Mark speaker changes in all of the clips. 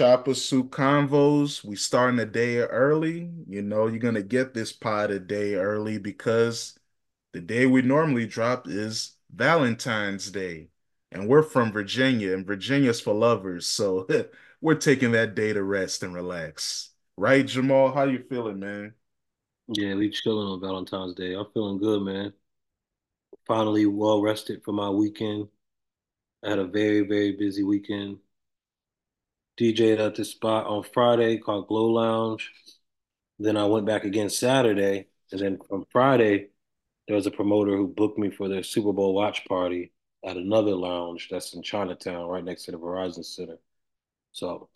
Speaker 1: Choppa Suit Convos. We starting a day early. You know, you're gonna get this pod a day early because the day we normally drop is Valentine's Day. And we're from Virginia, and Virginia's for lovers. So we're taking that day to rest and relax. Right, Jamal? How you feeling, man?
Speaker 2: Yeah, we chilling on Valentine's Day. I'm feeling good, man. Finally well rested for my weekend. I had a very, very busy weekend. DJed at this spot on Friday called Glow Lounge. Then I went back again Saturday. And then from Friday, there was a promoter who booked me for their Super Bowl watch party at another lounge that's in Chinatown, right next to the Verizon Center. So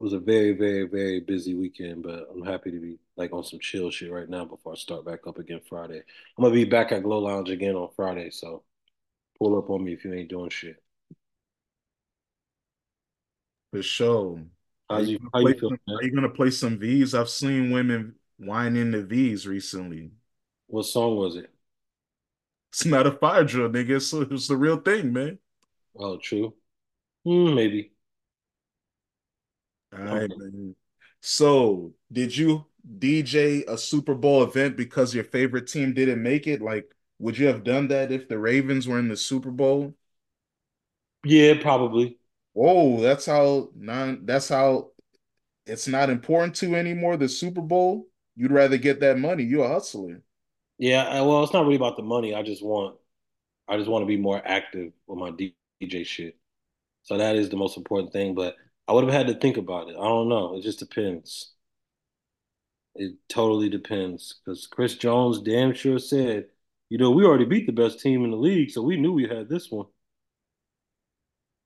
Speaker 2: it was a very, very, very busy weekend, but I'm happy to be like on some chill shit right now before I start back up again Friday. I'm gonna be back at Glow Lounge again on Friday, so pull up on me if you ain't doing shit.
Speaker 1: For sure. Are you
Speaker 2: you
Speaker 1: gonna
Speaker 2: how
Speaker 1: play
Speaker 2: you
Speaker 1: some, are you gonna play some Veeze? I've seen women whining the Veeze recently.
Speaker 2: What song was it?
Speaker 1: It's not a fire drill, nigga. It's, it's the real thing, man.
Speaker 2: Oh, true. Hmm, maybe.
Speaker 1: All
Speaker 2: I'm,
Speaker 1: man. So, did you DJ a Super Bowl event because your favorite team didn't make it? Like, would you have done that if the Ravens were in the Super Bowl?
Speaker 2: yeah, probably.
Speaker 1: Whoa, that's how non that's how it's not important to anymore, the Super Bowl. You'd rather get that money. You're a hustler.
Speaker 2: Yeah, well, it's not really about the money. I just want I just want to be more active with my DJ shit. So that is the most important thing. But I would have had to think about it. I don't know. It just depends. It totally depends. Because Chris Jones damn sure said, you know, we already beat the best team in the league, so we knew we had this one.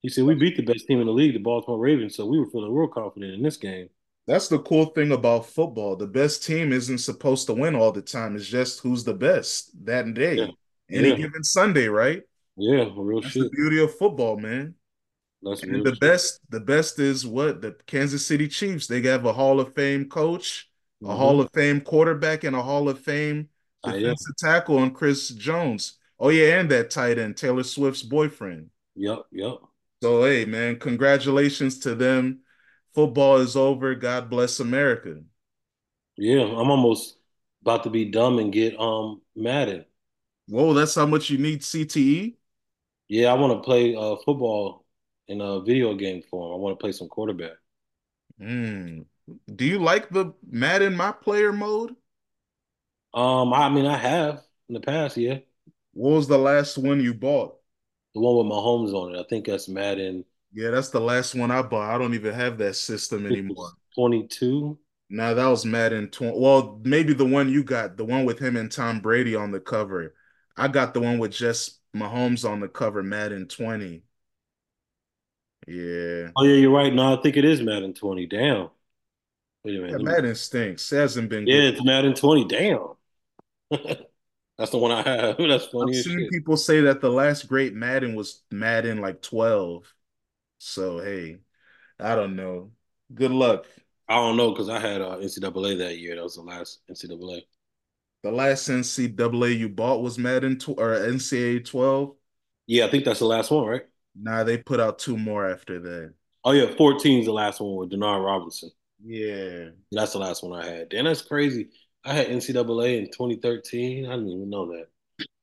Speaker 2: He said we beat the best team in the league, the Baltimore Ravens, so we were feeling real confident in this game.
Speaker 1: That's the cool thing about football. The best team isn't supposed to win all the time. It's just who's the best that
Speaker 2: Yeah,
Speaker 1: day, any
Speaker 2: yeah,
Speaker 1: given Sunday, right?
Speaker 2: yeah, real
Speaker 1: That's the beauty of football, man.
Speaker 2: That's
Speaker 1: And the
Speaker 2: shit.
Speaker 1: best, the best is what the Kansas City Chiefs. They have a Hall of Fame coach, a Hall of Fame quarterback, and a Hall of Fame
Speaker 2: Ah, yeah.
Speaker 1: defensive tackle on Chris Jones. Oh yeah, and that tight end, Taylor Swift's boyfriend.
Speaker 2: Yep, yep.
Speaker 1: So hey, man, congratulations to them. Football is over. God bless America.
Speaker 2: Yeah, I'm almost about to be dumb and get um Madden.
Speaker 1: Whoa, that's how much you need CTE.
Speaker 2: Yeah, I want to play uh football in a video game form. I want to play some quarterback.
Speaker 1: Hmm. Do you like the Madden My Player mode?
Speaker 2: Um, I mean, I have in the past, yeah.
Speaker 1: What was the last one you bought?
Speaker 2: The one with Mahomes on it. I think that's Madden.
Speaker 1: Yeah, that's the last one I bought. I don't even have that system anymore.
Speaker 2: 22.
Speaker 1: Now that was Madden 20. Well, maybe the one you got, the one with him and Tom Brady on the cover. I got the one with just Mahomes on the cover, Madden 20. Yeah.
Speaker 2: Oh yeah, you're right. No, I think it is Madden 20. Damn. Wait a minute.
Speaker 1: Yeah. Madden stinks. It hasn't been
Speaker 2: Yeah,
Speaker 1: good.
Speaker 2: it's Madden 20. Damn. That's the one I have. That's funny. I've
Speaker 1: seen
Speaker 2: shit.
Speaker 1: people say that the last great Madden was Madden like 12. So, hey, I don't know. Good luck.
Speaker 2: I don't know because I had uh, NCAA that year. That was the last NCAA.
Speaker 1: The last NCAA you bought was Madden tw or NCAA 12.
Speaker 2: Yeah, I think that's the last one, right?
Speaker 1: Nah, they put out two more after that.
Speaker 2: Oh yeah, 14 is the last one with Denard Robinson.
Speaker 1: Yeah.
Speaker 2: That's the last one I had. Damn, that's crazy. I had NCAA in 2013. I didn't even know that.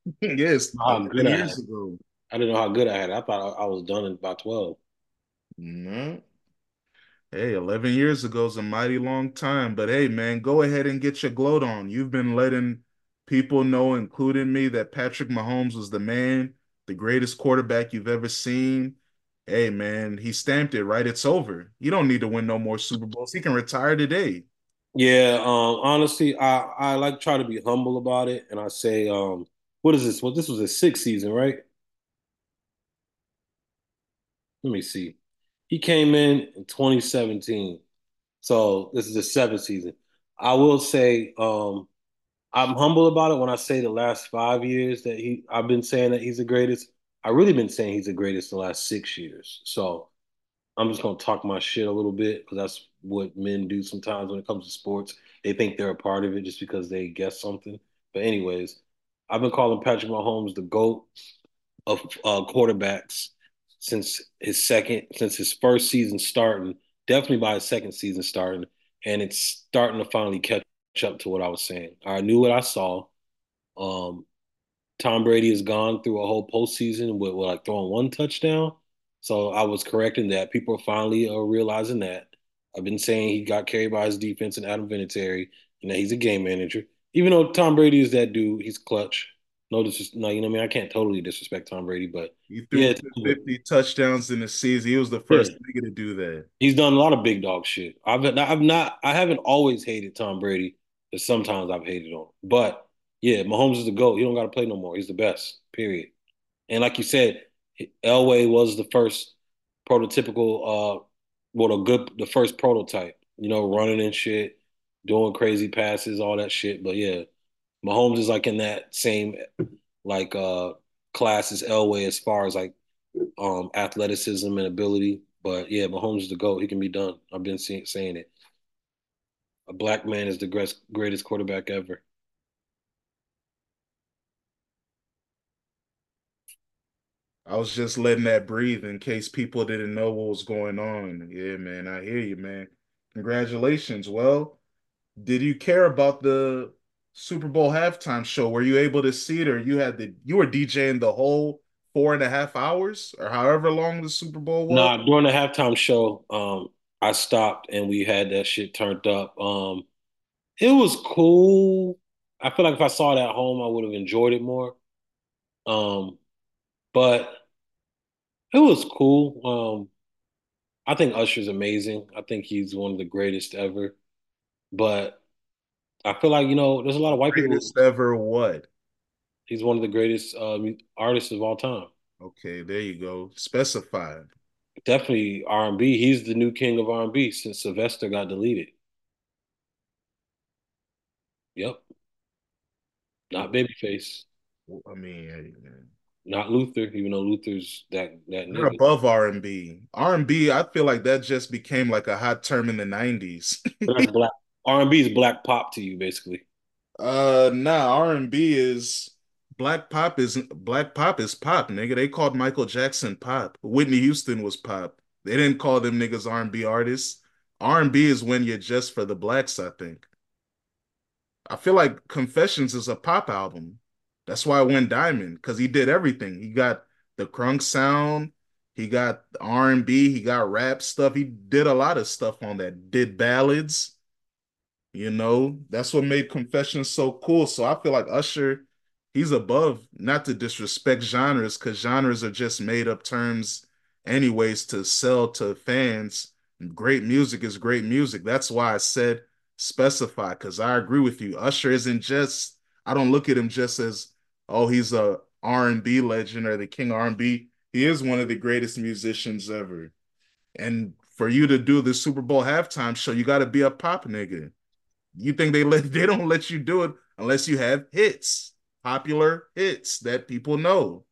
Speaker 1: Yes,
Speaker 2: How
Speaker 1: 11
Speaker 2: good I
Speaker 1: years
Speaker 2: had.
Speaker 1: ago.
Speaker 2: I didn't know how good I had. I thought I, I was done in about 12.
Speaker 1: No. Hey, 11 years ago is a mighty long time. But hey, man, go ahead and get your gloat on. You've been letting people know, including me, that Patrick Mahomes was the man, the greatest quarterback you've ever seen. Hey, man, he stamped it, right? It's over. You don't need to win no more Super Bowls. He can retire today.
Speaker 2: Yeah, um, honestly, I, I like try to be humble about it, and I say, um, what is this? Well, this was his sixth season, right? Let me see. He came in in 2017, so this is the seventh season. I will say, um, I'm humble about it when I say the last five years that he I've been saying that he's the greatest. I really been saying he's the greatest the last six years. So I'm just gonna talk my shit a little bit because that's what men do sometimes when it comes to sports. They think they're a part of it just because they guess something. But anyways, I've been calling Patrick Mahomes the GOAT of uh, quarterbacks since his second, since his first season starting definitely by his second season starting, and it's starting to finally catch up to what I was saying. I knew what I saw. Um, Tom Brady has gone through a whole postseason with, with like throwing one touchdown. So I was correcting that. People are finally uh, realizing that. I've been saying he got carried by his defense and Adam Vinatieri, and that he's a game manager. Even though Tom Brady is that dude, he's clutch. No, this is no, you know what I mean. I can't totally disrespect Tom Brady, but
Speaker 1: He threw
Speaker 2: yeah,
Speaker 1: for 50 touchdowns in the season. He was the
Speaker 2: yeah,
Speaker 1: first nigga to do that.
Speaker 2: he's done a lot of big dog shit. I've I've not I haven't always hated Tom Brady, but sometimes I've hated him. But yeah, Mahomes is the goat. He don't got to play no more. He's the best. Period. And like you said, Elway was the first prototypical, uh, well, the good, the first prototype. You know, running and shit, doing crazy passes, all that shit. But yeah, Mahomes is like in that same like uh class as Elway as far as like um athleticism and ability. But yeah, Mahomes is the goat. He can be done. I've been see- saying it. A black man is the greatest greatest quarterback ever.
Speaker 1: I was just letting that breathe in case people didn't know what was going on. Yeah, man, I hear you, man. Congratulations. Well, did you care about the Super Bowl halftime show? Were you able to see it, or you had the you were DJing the whole four and a half hours, or however long the Super Bowl was?
Speaker 2: Nah, during the halftime show, um, I stopped and we had that shit turned up. Um, it was cool. I feel like if I saw it at home, I would have enjoyed it more. Um, but it was cool. Um, I think Usher's amazing. I think he's one of the greatest ever. But I feel like, you know, there's a lot of white people.
Speaker 1: Greatest ever what?
Speaker 2: He's one of the greatest uh, artists of all time.
Speaker 1: Okay, there you go. Specified.
Speaker 2: Definitely R&B. He's the new king of R&B since Sylvester got deleted. Yep. Not Babyface.
Speaker 1: I mean.
Speaker 2: Not Luther, even though Luther's that that
Speaker 1: They're
Speaker 2: nigga.
Speaker 1: above R&B. R&B, I feel like that just became like a hot term in the 90s.
Speaker 2: Black. R&B is black pop to you, basically.
Speaker 1: Uh, nah, R&B is black pop is black pop is pop, nigga. They called Michael Jackson pop. Whitney Houston was pop. They didn't call them niggas R&B artists. R&B is when you're just for the blacks, I think. I feel like Confessions is a pop album. That's why I went Diamond because he did everything. He got the crunk sound, he got R&B, he got rap stuff. He did a lot of stuff on that. Did ballads. You know, that's what made Confessions so cool. So I feel like Usher, he's above, not to disrespect genres, because genres are just made up terms, anyways, to sell to fans. Great music is great music. That's why I said specify, because I agree with you. Usher isn't just, I don't look at him just as, oh, he's a R&B legend or the king of R&B. He is one of the greatest musicians ever. And for you to do the Super Bowl halftime show, you got to be a pop nigga. You think they let they don't let you do it unless you have hits, popular hits that people know.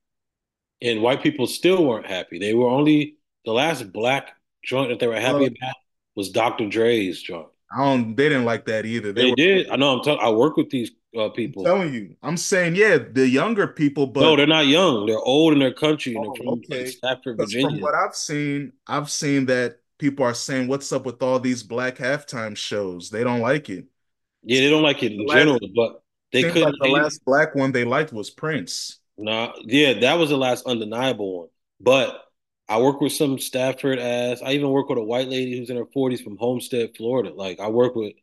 Speaker 2: And white people still weren't happy. They were only the last black joint that they were happy
Speaker 1: Well,
Speaker 2: about was Dr. Dre's joint.
Speaker 1: I don't. They didn't like that either. They
Speaker 2: They
Speaker 1: were
Speaker 2: did. I know. I'm. T- I work with these uh,
Speaker 1: I'm
Speaker 2: people.
Speaker 1: telling you. I'm saying, yeah, the younger people, but No,
Speaker 2: they're not young. They're old in their country, and
Speaker 1: oh,
Speaker 2: from
Speaker 1: okay.
Speaker 2: Stafford,
Speaker 1: Because from
Speaker 2: Virginia.
Speaker 1: what I've seen, I've seen that people are saying, "What's up with all these black halftime shows?" They don't like it.
Speaker 2: Yeah, they don't like it
Speaker 1: The
Speaker 2: in
Speaker 1: last
Speaker 2: general, but they couldn't.
Speaker 1: the
Speaker 2: They,
Speaker 1: last black one they liked was Prince.
Speaker 2: nah, yeah, that was the last undeniable one. But I work with some Stafford ass. I even work with a white lady who's in her 40s from Homestead, Florida. Like I work with,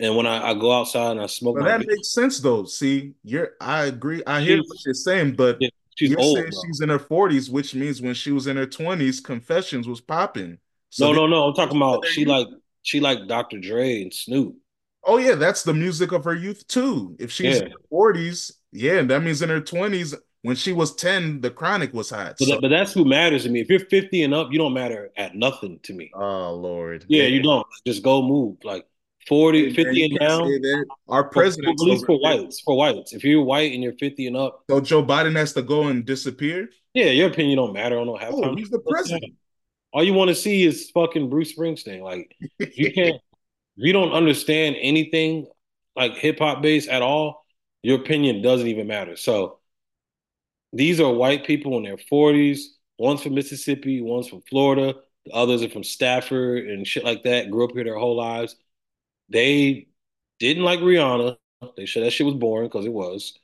Speaker 2: and when I, I go outside and I smoke my,
Speaker 1: that makes sense though. See, you're I agree. I hear what
Speaker 2: she's
Speaker 1: you're saying, but
Speaker 2: yeah, she's
Speaker 1: you're
Speaker 2: old
Speaker 1: saying
Speaker 2: though.
Speaker 1: she's in her 40s, which means when she was in her 20s, Confessions was popping. So
Speaker 2: No,
Speaker 1: they
Speaker 2: no, no. I'm talking about she like she like Dr. Dre and Snoop.
Speaker 1: Oh yeah, that's the music of her youth too. If she's in her 40s, yeah, that means in her 20s, when she was 10, the Chronic was hot.
Speaker 2: but that,
Speaker 1: So,
Speaker 2: but that's who matters to me. If you're 50 and up, you don't matter at nothing to me.
Speaker 1: oh Lord,
Speaker 2: Yeah,
Speaker 1: they,
Speaker 2: you don't. Just go move. Like 40, 50
Speaker 1: you
Speaker 2: and down.
Speaker 1: Our president
Speaker 2: at least for whites. For whites. If you're white and you're 50 and up,
Speaker 1: So Joe Biden has to go and disappear.
Speaker 2: yeah, your opinion don't matter on no
Speaker 1: Oh,
Speaker 2: halftime
Speaker 1: he's the president.
Speaker 2: All you want to see is fucking Bruce Springsteen. Like you can't if you don't understand anything like hip hop based at all, your opinion doesn't even matter. So these are white people in their 40s. One's from Mississippi, one's from Florida. The others are from Stafford and shit like that. Grew up here their whole lives. They didn't like Rihanna. They said that shit was boring because it was.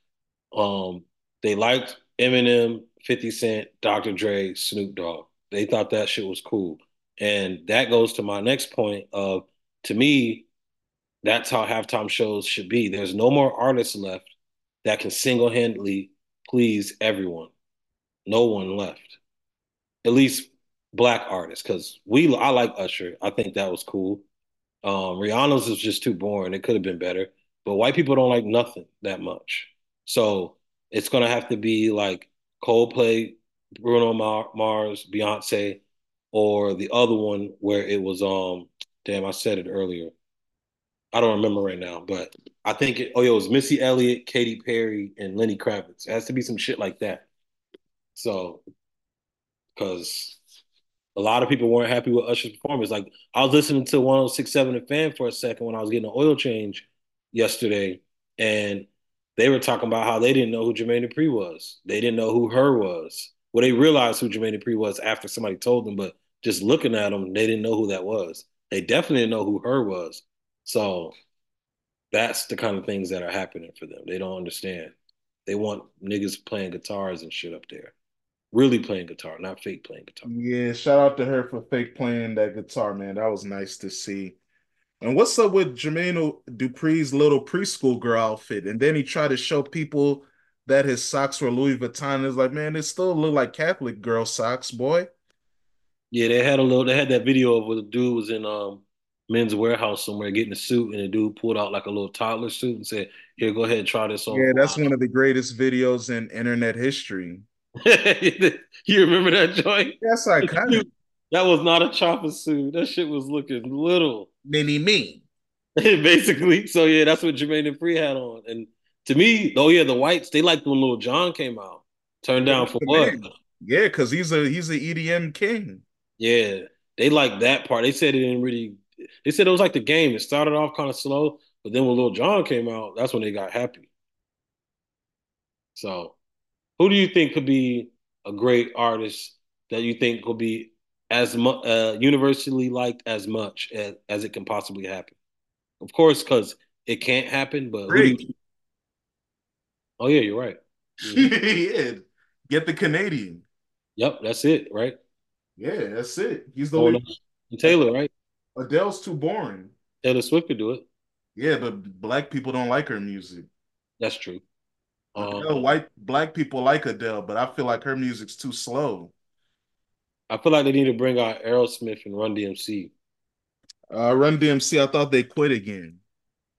Speaker 2: Um, they liked Eminem, 50 Cent, Dr. Dre, Snoop Dogg. They thought that shit was cool. And that goes to my next point of to me, that's how halftime shows should be. There's no more artists left that can single-handedly please everyone. No one left. At least black artists, because we I like Usher. I think that was cool. Um, Rihanna's was just too boring. It could have been better. But white people don't like nothing that much. So it's gonna have to be like Coldplay, Bruno Mars, Beyonce, or the other one where it was um damn I said it earlier. I don't remember right now, but I think it, oh yeah, it was Missy Elliott, Katy Perry, and Lenny Kravitz. It has to be some shit like that. So, because a lot of people weren't happy with Usher's performance. Like I was listening to 1067 The Fan for a second when I was getting an oil change yesterday, and they were talking about how they didn't know who Jermaine Dupri was. They didn't know who her was. Well, they realized who Jermaine Dupri was after somebody told them, but just looking at them, they didn't know who that was. They definitely didn't know who her was. So that's the kind of things that are happening for them. They don't understand. They want niggas playing guitars and shit up there really playing guitar, not fake playing guitar.
Speaker 1: Yeah, shout out to her for fake playing that guitar, man. That was nice to see. And what's up with Jermaine Dupri's little preschool girl outfit? And then he tried to show people that his socks were Louis Vuitton. It's like, man, it still look like Catholic girl socks, boy.
Speaker 2: Yeah, they had a little. They had that video of where the dude was in um Men's warehouse somewhere getting a suit, and the dude pulled out like a little toddler suit and said, "Here, go ahead and try this on."
Speaker 1: Yeah, that's one of the greatest videos in internet history.
Speaker 2: you remember that joint?
Speaker 1: That's iconic.
Speaker 2: That was not a chopper suit. That shit was looking little.
Speaker 1: Mini me.
Speaker 2: Basically. So yeah, that's what Jermaine Dupri had on. And to me, oh yeah, the whites, they liked when Lil Jon came out. Turned down for what?
Speaker 1: Yeah, because he's a he's an EDM king.
Speaker 2: Yeah. They liked that part. They said it didn't really they said it was like the game. It started off kind of slow, but then when Lil Jon came out, that's when they got happy. So who do you think could be a great artist that you think will be as much uh, universally liked as much as, as it can possibly happen? Of course, because it can't happen, but you... oh yeah, you're right.
Speaker 1: yeah, get the Canadian.
Speaker 2: Yep, that's it, right?
Speaker 1: Yeah, that's it. He's the oh, only
Speaker 2: Taylor, right?
Speaker 1: Adele's too boring.
Speaker 2: Taylor Swift could do it.
Speaker 1: Yeah, but black people don't like her music.
Speaker 2: That's true.
Speaker 1: Um, white black people like Adele, but I feel like her music's too slow.
Speaker 2: I feel like they need to bring out Aerosmith and Run DMC.
Speaker 1: Uh, Run DMC, I thought they quit again.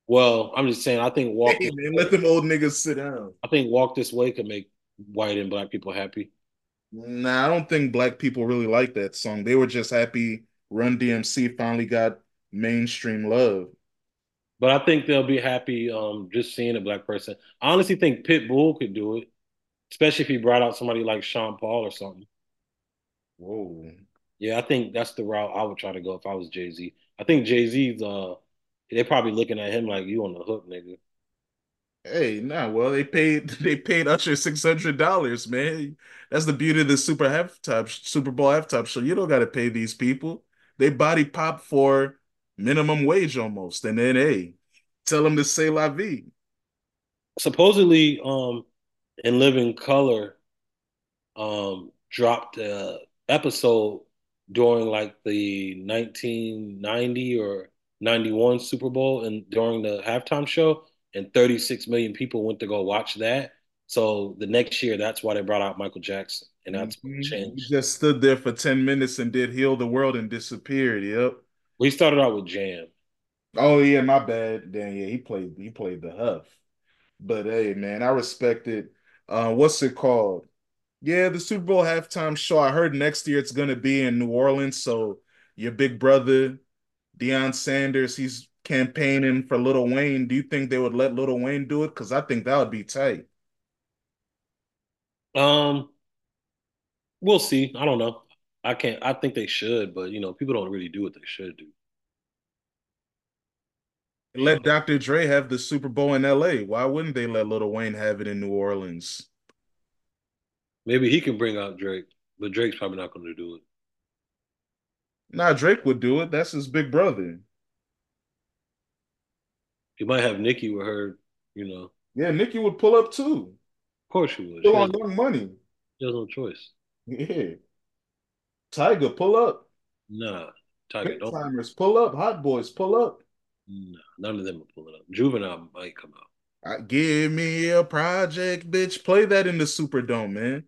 Speaker 2: Well, I'm just saying, I think
Speaker 1: Walk. Hey, man, let them old niggas sit down.
Speaker 2: I think Walk This Way could make white and black people happy.
Speaker 1: Nah, I don't think black people really like that song. They were just happy Run DMC finally got mainstream love.
Speaker 2: But I think they'll be happy um, just seeing a black person. I honestly think Pitbull could do it, especially if he brought out somebody like Sean Paul or something.
Speaker 1: Whoa.
Speaker 2: Yeah, I think that's the route I would try to go if I was Jay Z. I think Jay Z's uh they're probably looking at him like you on the hook, nigga.
Speaker 1: Hey, nah, well they paid they paid Usher six hundred dollars, man. That's the beauty of the Super halftime Super Bowl halftime show. You don't gotta pay these people. They body pop for minimum wage almost, and then hey, tell them to say la vie.
Speaker 2: Supposedly, um, in Living Color, um, dropped a episode during like the 1990 or 91 Super Bowl and during the halftime show, and 36 million people went to go watch that. So the next year, that's why they brought out Michael Jackson, and that's mm-hmm. changed.
Speaker 1: He just stood there for 10 minutes and did "Heal the World" and disappeared. Yep.
Speaker 2: We started out with Jam.
Speaker 1: Oh yeah, my bad. Then yeah, he played he played the Huff. But hey, man, I respect it. Uh, what's it called? Yeah, the Super Bowl halftime show. I heard next year it's gonna be in New Orleans. So your big brother, Deion Sanders, he's campaigning for Lil Wayne. Do you think they would let Lil Wayne do it? Because I think that would be tight.
Speaker 2: Um, we'll see. I don't know. I can't. I think they should, but you know, people don't really do what they should do.
Speaker 1: Let Dr. Dre have the Super Bowl in LA. Why wouldn't they let Lil Wayne have it in New Orleans?
Speaker 2: Maybe he can bring out Drake, but Drake's probably not going to do it.
Speaker 1: Nah, Drake would do it. That's his big brother.
Speaker 2: You might have Nicki with her, you know.
Speaker 1: Yeah, Nicki would pull up too.
Speaker 2: Of course she would.
Speaker 1: Still
Speaker 2: She
Speaker 1: on Young Money.
Speaker 2: she has no choice.
Speaker 1: Yeah. Tiger, pull up.
Speaker 2: Nah, Tiger,
Speaker 1: Big
Speaker 2: don't.
Speaker 1: timers, pull up. Hot boys, pull up.
Speaker 2: Nah, none of them are pulling up. Juvenile might come out.
Speaker 1: Uh, give me a project, bitch. Play that in the Superdome, man.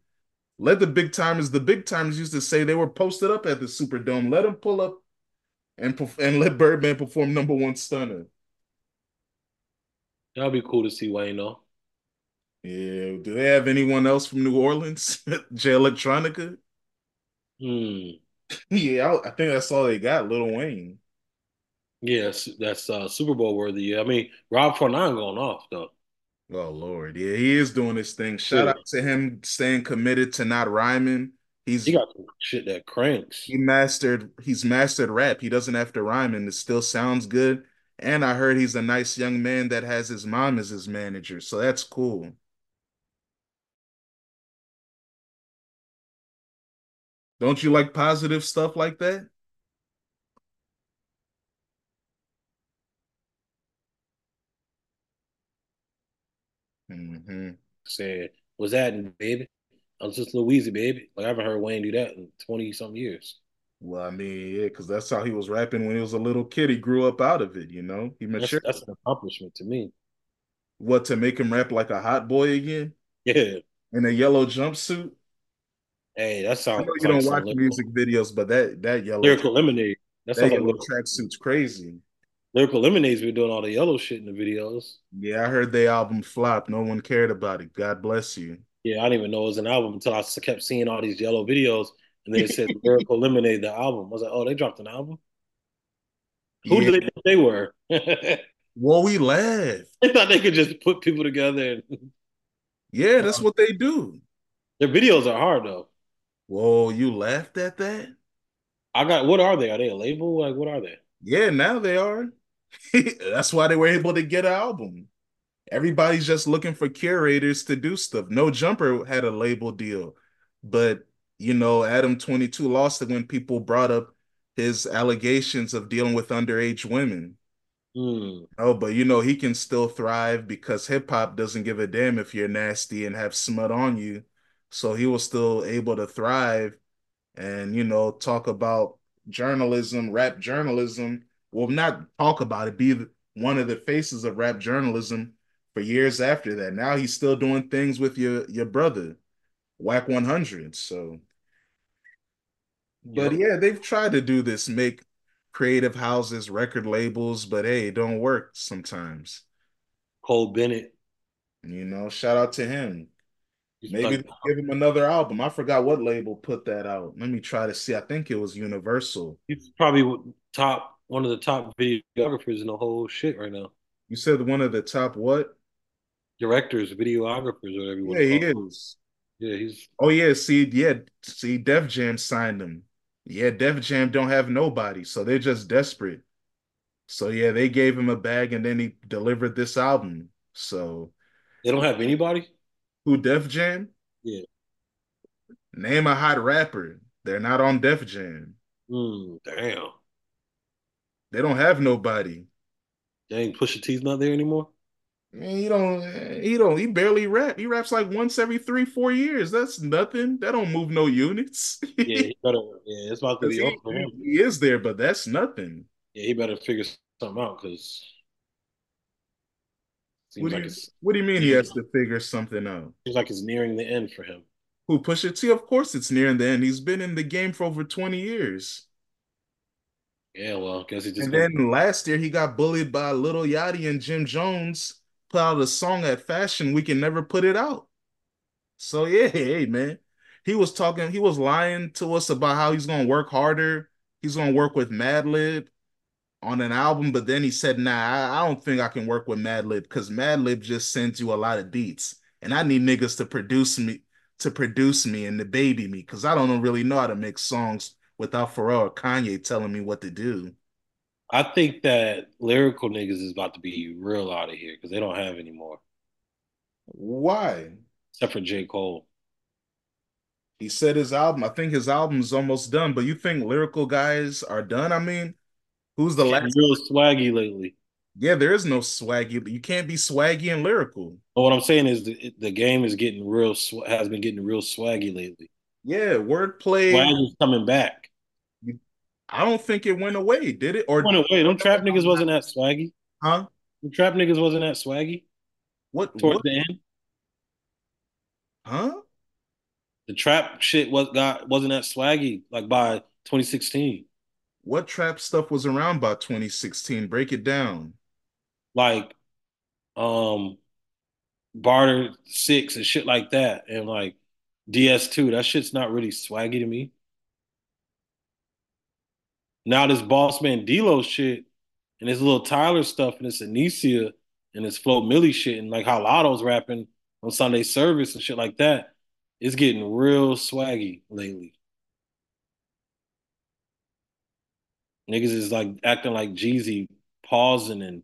Speaker 1: Let the Big Tymers. The Big Tymers used to say they were posted up at the Superdome. Let them pull up and and let Birdman perform number one stunner.
Speaker 2: That'll be cool to see Wayne though.
Speaker 1: Yeah. Do they have anyone else from New Orleans? Jay Electronica.
Speaker 2: Hmm.
Speaker 1: Yeah, I, I think that's all they got. Lil Wayne.
Speaker 2: Yes, that's uh, Super Bowl worthy. I mean Rob49 going off though.
Speaker 1: Oh Lord, yeah, he is doing his thing. Shout
Speaker 2: Yeah,
Speaker 1: out to him staying committed to not rhyming.
Speaker 2: he
Speaker 1: He's
Speaker 2: got some shit that cranks.
Speaker 1: he mastered he's mastered rap. He doesn't have to rhyme and it still sounds good. And I heard he's a nice young man that has his mom as his manager, so that's cool. Don't you like positive stuff like that? Mm-hmm.
Speaker 2: Said, "Was that baby? I was just Louise, baby. Like I haven't heard Wayne do that in twenty something years.
Speaker 1: Well, I mean, yeah, because that's how he was rapping when he was a little kid. He grew up out of it, you know. He
Speaker 2: That's
Speaker 1: matured.
Speaker 2: that's an accomplishment to me.
Speaker 1: What to make him rap like a hot boy again
Speaker 2: Yeah.
Speaker 1: in a yellow jumpsuit?
Speaker 2: Hey, that sounds.
Speaker 1: I know you don't watch
Speaker 2: lyrical,
Speaker 1: music videos, but that that yellow
Speaker 2: lyrical lemonade. That
Speaker 1: that yellow tracksuit's crazy.
Speaker 2: lyrical lemonade's been doing all the yellow shit in the videos.
Speaker 1: Yeah, I heard the album flop. No one cared about it. God bless you.
Speaker 2: Yeah, I didn't even know it was an album until I kept seeing all these yellow videos, and then it said Lyrical Lemonade, the album. I was like, oh, they dropped an album. Who
Speaker 1: Yeah.
Speaker 2: did they think they were?
Speaker 1: Well, we laughed.
Speaker 2: They thought they could just put people together. And
Speaker 1: Yeah, that's um, what they do.
Speaker 2: their videos are hard though.
Speaker 1: Whoa, you laughed at that?
Speaker 2: I got. What are they? Are they a label? Like, what are they?
Speaker 1: Yeah, now they are. That's why they were able to get an album. Everybody's just looking for curators to do stuff. No Jumper had a label deal, but you know, Adam 22 lost it when people brought up his allegations of dealing with underage women.
Speaker 2: Hmm.
Speaker 1: Oh, but you know, he can still thrive because hip hop doesn't give a damn if you're nasty and have smut on you. So he was still able to thrive and, you know, talk about journalism, rap journalism. Well, not talk about it, be one of the faces of rap journalism for years after that. Now he's still doing things with your your brother, Wack 100. So, but
Speaker 2: Yep.
Speaker 1: yeah, they've tried to do this, make creative houses, record labels, but hey, it don't work sometimes.
Speaker 2: Cole Bennett.
Speaker 1: You know, shout out to him. Maybe give him another album. I forgot what label put that out. Let me try to see. I think it was Universal.
Speaker 2: he's probably top one of the top videographers in the whole shit right now.
Speaker 1: You said one of the top what?
Speaker 2: Directors, videographers, or whatever
Speaker 1: Yeah, he
Speaker 2: them.
Speaker 1: is.
Speaker 2: Yeah, he's
Speaker 1: Oh yeah, see, yeah, see, Def Jam signed him. Yeah, Def Jam don't have nobody, so they're just desperate. So yeah, they gave him a bag and then he delivered this album. So
Speaker 2: they don't have anybody.
Speaker 1: Who Def Jam?
Speaker 2: Yeah.
Speaker 1: Name a hot rapper. They're not on Def Jam.
Speaker 2: Hmm. Damn.
Speaker 1: They don't have nobody.
Speaker 2: Dang, Pusha T's not there anymore.
Speaker 1: Man, he don't he don't he barely rap. He raps like once every three, four years. That's nothing. That don't move no units.
Speaker 2: Yeah, he better. Yeah, it's about to be
Speaker 1: he,
Speaker 2: over for him.
Speaker 1: he is there, but that's nothing.
Speaker 2: Yeah, he better figure something out because
Speaker 1: What do
Speaker 2: like
Speaker 1: you what do you mean he has to figure something out?
Speaker 2: seems like it's nearing the end for him.
Speaker 1: Who Pusha T? Of course it's nearing the end. He's been in the game for over 20 years.
Speaker 2: Yeah, well, I guess he just
Speaker 1: And then last year he got bullied by Lil Yachty and Jim Jones, put out a song at Fashion Week and never put it out. So yeah, hey man. He was talking, he was lying to us about how he's gonna work harder. He's gonna work with Madlib on an album, but then he said, nah, I, I don't think I can work with Madlib because Madlib just sends you a lot of beats. And I need niggas to produce me to produce me and to baby me because I don't really know how to make songs without Pharrell or Kanye telling me what to do.
Speaker 2: I think that lyrical niggas is about to be real out of here because they don't have any more
Speaker 1: Why?
Speaker 2: except for J Cole.
Speaker 1: He said his album, I think his album's almost done, but you think lyrical guys are done? I mean, who's the last?
Speaker 2: real swaggy lately.
Speaker 1: Yeah, there is no swaggy. You can't be swaggy and lyrical.
Speaker 2: But what I'm saying is the, the game is getting real has been getting real swaggy lately.
Speaker 1: Yeah, wordplay.
Speaker 2: Swag is coming back.
Speaker 1: I don't think it went away, did it? Or
Speaker 2: Went away. Them trap niggas wasn't that swaggy.
Speaker 1: huh?
Speaker 2: The trap niggas wasn't that swaggy
Speaker 1: What
Speaker 2: towards
Speaker 1: what
Speaker 2: the end.
Speaker 1: huh?
Speaker 2: The trap shit was got wasn't that swaggy like by 2016.
Speaker 1: What trap stuff was around by 2016? Break it down.
Speaker 2: Like um barter six and shit like that, and like DS2. That shit's not really swaggy to me. Now this Boss Man shit and this little Tyler stuff and this Anycia and this Flo Milli shit and like how Latto's rapping on Sunday service and shit like that, it's getting real swaggy lately. Niggas is like acting like Jeezy, pausing and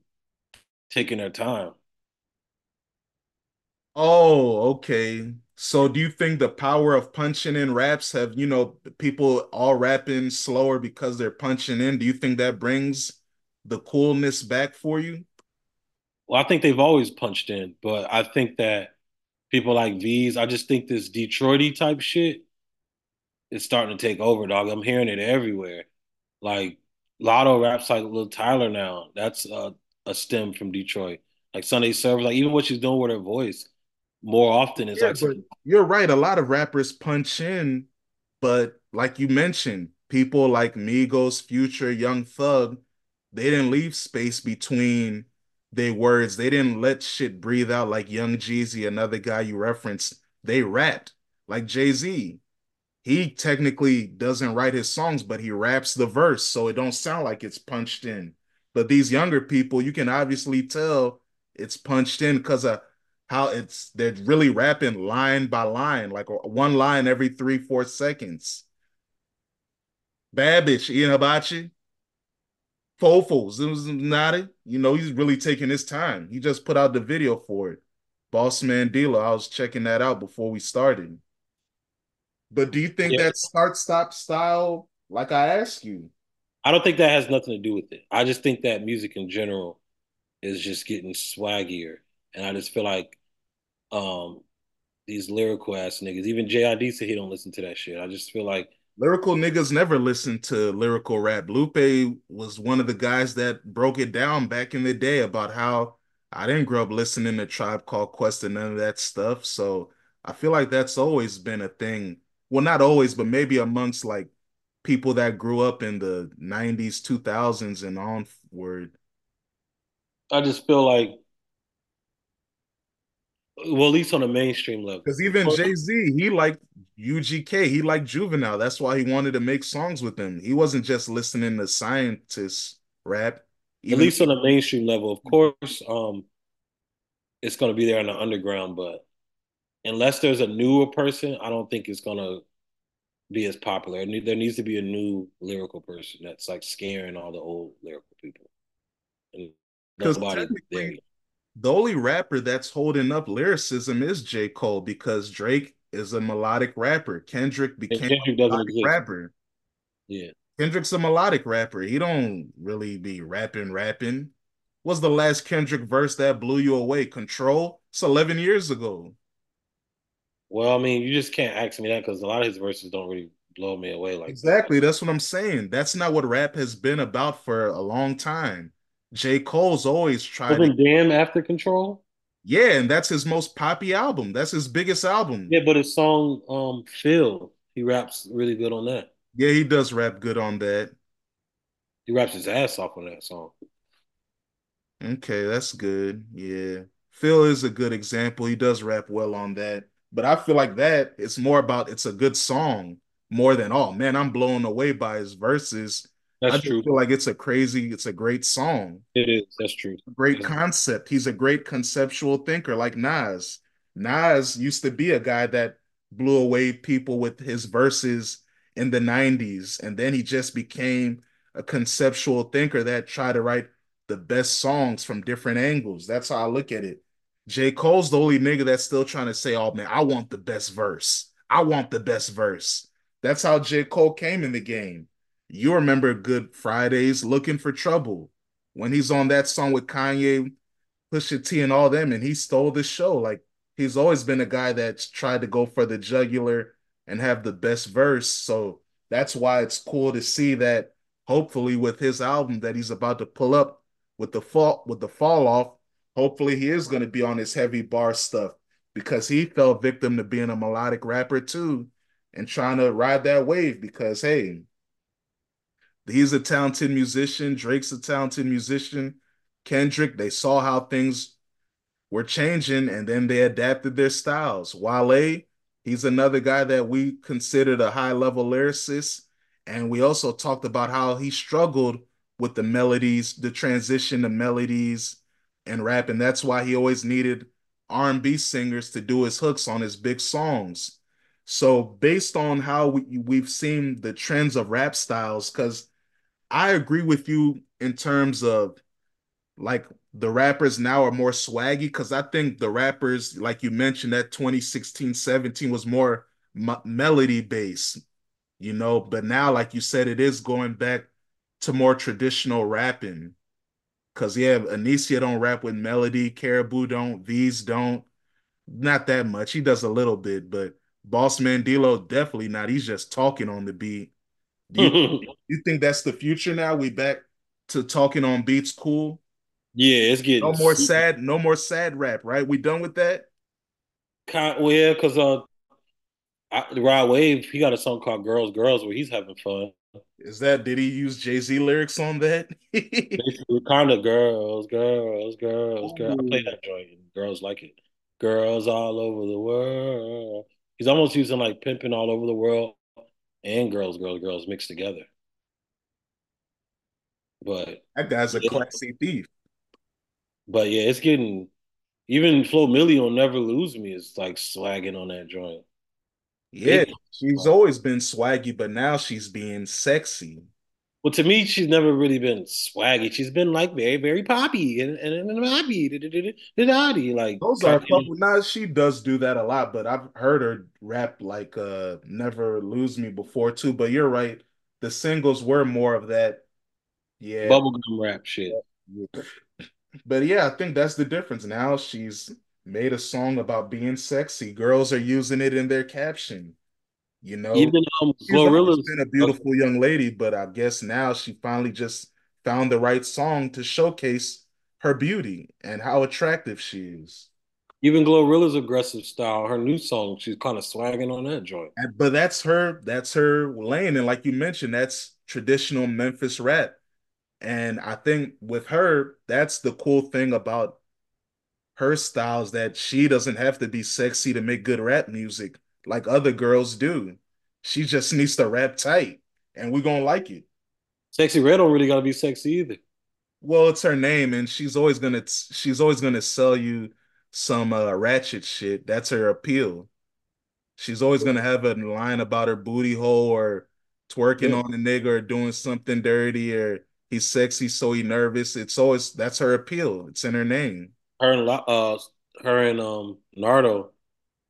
Speaker 2: taking their time.
Speaker 1: Oh, okay. So do you think the power of punching in raps have, you know, people all rapping slower because they're punching in? Do you think that brings the coolness back for you?
Speaker 2: Well, I think they've always punched in, but I think that people like Veeze, I just think this Detroity type shit is starting to take over, dog. I'm hearing it everywhere. Like Latto raps like Lil Tyler now. That's a, a stem from Detroit. Like Sunday Service, like even what she's doing with her voice, more often is
Speaker 1: Yeah,
Speaker 2: like
Speaker 1: but you're right. A lot of rappers punch in, but like you mentioned, people like Migos, Future, Young Thug, they didn't leave space between their words. They didn't let shit breathe out like Young Jeezy, another guy you referenced. They rapped like Jay-Z. He technically doesn't write his songs, but he raps the verse, so it don't sound like it's punched in. But these younger people, you can obviously tell it's punched in because of how it's they're really rapping line by line, like one line every three, four seconds. Bad bitch, Ian Hibachi, Fofo, Zimznati, you know, he's really taking his time. He just put out the video for it. Boss Man Dlow, I was checking that out before we started. But do you think
Speaker 2: yeah.
Speaker 1: that start stop style, like I asked you?
Speaker 2: I don't think that has nothing to do with it. I just think that music in general is just getting swaggier. And I just feel like um these lyrical ass niggas, even JID said he don't listen to that shit. I just feel like
Speaker 1: lyrical niggas never listen to lyrical rap. Lupe was one of the guys that broke it down back in the day about how I didn't grow up listening to Tribe Called Quest and none of that stuff. So I feel like that's always been a thing. Well, not always, but maybe amongst like people that grew up in the 90s, 2000s and onward.
Speaker 2: I just feel like well, at least on a mainstream level.
Speaker 1: Because even Jay Z, he liked UGK, he liked Juvenile. That's why he wanted to make songs with him. He wasn't just listening to scientists rap.
Speaker 2: Even at least on a mainstream level, of course, um, it's going to be there on the underground. But unless there's a newer person, I don't think it's going to be as popular. There needs to be a new lyrical person that's like scaring all the old lyrical people. Nobody
Speaker 1: the only rapper that's holding up lyricism is J. Cole because Drake is a melodic rapper. Kendrick became
Speaker 2: Kendrick
Speaker 1: a melodic rapper.
Speaker 2: Yeah.
Speaker 1: Kendrick's a melodic rapper. He don't really be rapping, rapping. What's the last Kendrick verse that blew you away? Control? It's 11 years ago.
Speaker 2: Well, I mean, you just can't ask me that because a lot of his verses don't really blow me away like
Speaker 1: exactly. That. That's what I'm saying. That's not what rap has been about for a long time. J. Cole's always tried.
Speaker 2: Wasn't Damn after Control?
Speaker 1: Yeah, and that's his most poppy album. That's his biggest album.
Speaker 2: Yeah, but his song um FEEL, he raps really good on that.
Speaker 1: Yeah, he does rap good on that.
Speaker 2: He raps his ass off on that song.
Speaker 1: Okay, that's good. Yeah. FEEL is a good example. He does rap well on that. But I feel like that it's more about it's a good song more than oh man, I'm blown away by his verses
Speaker 2: that's
Speaker 1: true. I
Speaker 2: true.
Speaker 1: feel like it's a crazy, it's a great song.
Speaker 2: It is. That's true.
Speaker 1: Great concept. He's a great conceptual thinker, like Nas. Nas used to be a guy that blew away people with his verses in the 90s. And then he just became a conceptual thinker that tried to write the best songs from different angles. That's how I look at it. J. Cole's the only nigga that's still trying to say, oh man, I want the best verse. I want the best verse. That's how J. Cole came in the game. You remember Good Fridays, Looking for Trouble, when he's on that song with Kanye, Pusha T, and all them, and he stole the show. Like he's always been a guy that's tried to go for the jugular and have the best verse. So that's why it's cool to see that hopefully with his album that he's about to pull up with the fall with the fall off, hopefully he is going to be on his heavy bar stuff because he fell victim to being a melodic rapper too and trying to ride that wave because hey, he's a talented musician, Drake's a talented musician, Kendrick, they saw how things were changing and then they adapted their styles. Wale, he's another guy that we considered a high level lyricist and we also talked about how he struggled with the melodies, the transition to melodies and rap, and that's why he always needed R&B singers to do his hooks on his big songs. So based on how we, we've seen the trends of rap styles, because I agree with you in terms of like the rappers now are more swaggy because I think the rappers, like you mentioned, that 2016, 17 was more melody based you know. But now, like you said, it is going back to more traditional rapping. Cause yeah, Anycia don't rap with melody, Karrahbooo don't, these don't, not that much. He does a little bit, but Boss Man Dlow definitely not. He's just talking on the beat. Do you you think that's the future now? We back to talking on beats cool?
Speaker 2: Yeah, it's getting
Speaker 1: no more sad, no more sad rap, right? We done with that?
Speaker 2: Kind well, yeah, because uh I, Rod Wave, he got a song called "Girls, Girls" where he's having fun.
Speaker 1: Is that did he use Jay Z lyrics on that?
Speaker 2: Kind of girls, girls, girls, girls. I play that joint, and girls like it. Girls all over the world. He's almost using like pimping all over the world and girls, girls, girls mixed together. But
Speaker 1: that guy's a classy thief.
Speaker 2: But yeah, it's getting even Flo Milli will never lose me is like swagging on that joint.
Speaker 1: Yeah, she's always been swaggy, but now she's being sexy.
Speaker 2: Well, to me, she's never really been swaggy. She's been like very, very poppy and and, and poppy, like
Speaker 1: those are couple. Now she does do that a lot, but I've heard her rap like uh "Never Lose Me" before too. But you're right, the singles were more of that, yeah,
Speaker 2: bubblegum rap shit.
Speaker 1: But yeah, I think that's the difference. Now she's made a song about being sexy. Girls are using it in their caption. You know, even um, Glorilla's been a beautiful young lady, but I guess now she finally just found the right song to showcase her beauty and how attractive she is.
Speaker 2: Even Glorilla's aggressive style, her new song, she's kind of swagging on that joint.
Speaker 1: But that's her, that's her lane, and like you mentioned, that's traditional Memphis rap. And I think with her, that's the cool thing about her styles that she doesn't have to be sexy to make good rap music like other girls do. She just needs to rap tight and we're gonna like it.
Speaker 2: Sexyy Red don't really gotta be sexy either.
Speaker 1: Well, it's her name, and she's always gonna she's always gonna sell you some uh, ratchet shit. That's her appeal. She's always gonna have a line about her booty hole or twerking yeah. on a nigga or doing something dirty or he's sexy so he nervous. It's always that's her appeal. It's in her name
Speaker 2: her and uh her and um Nardo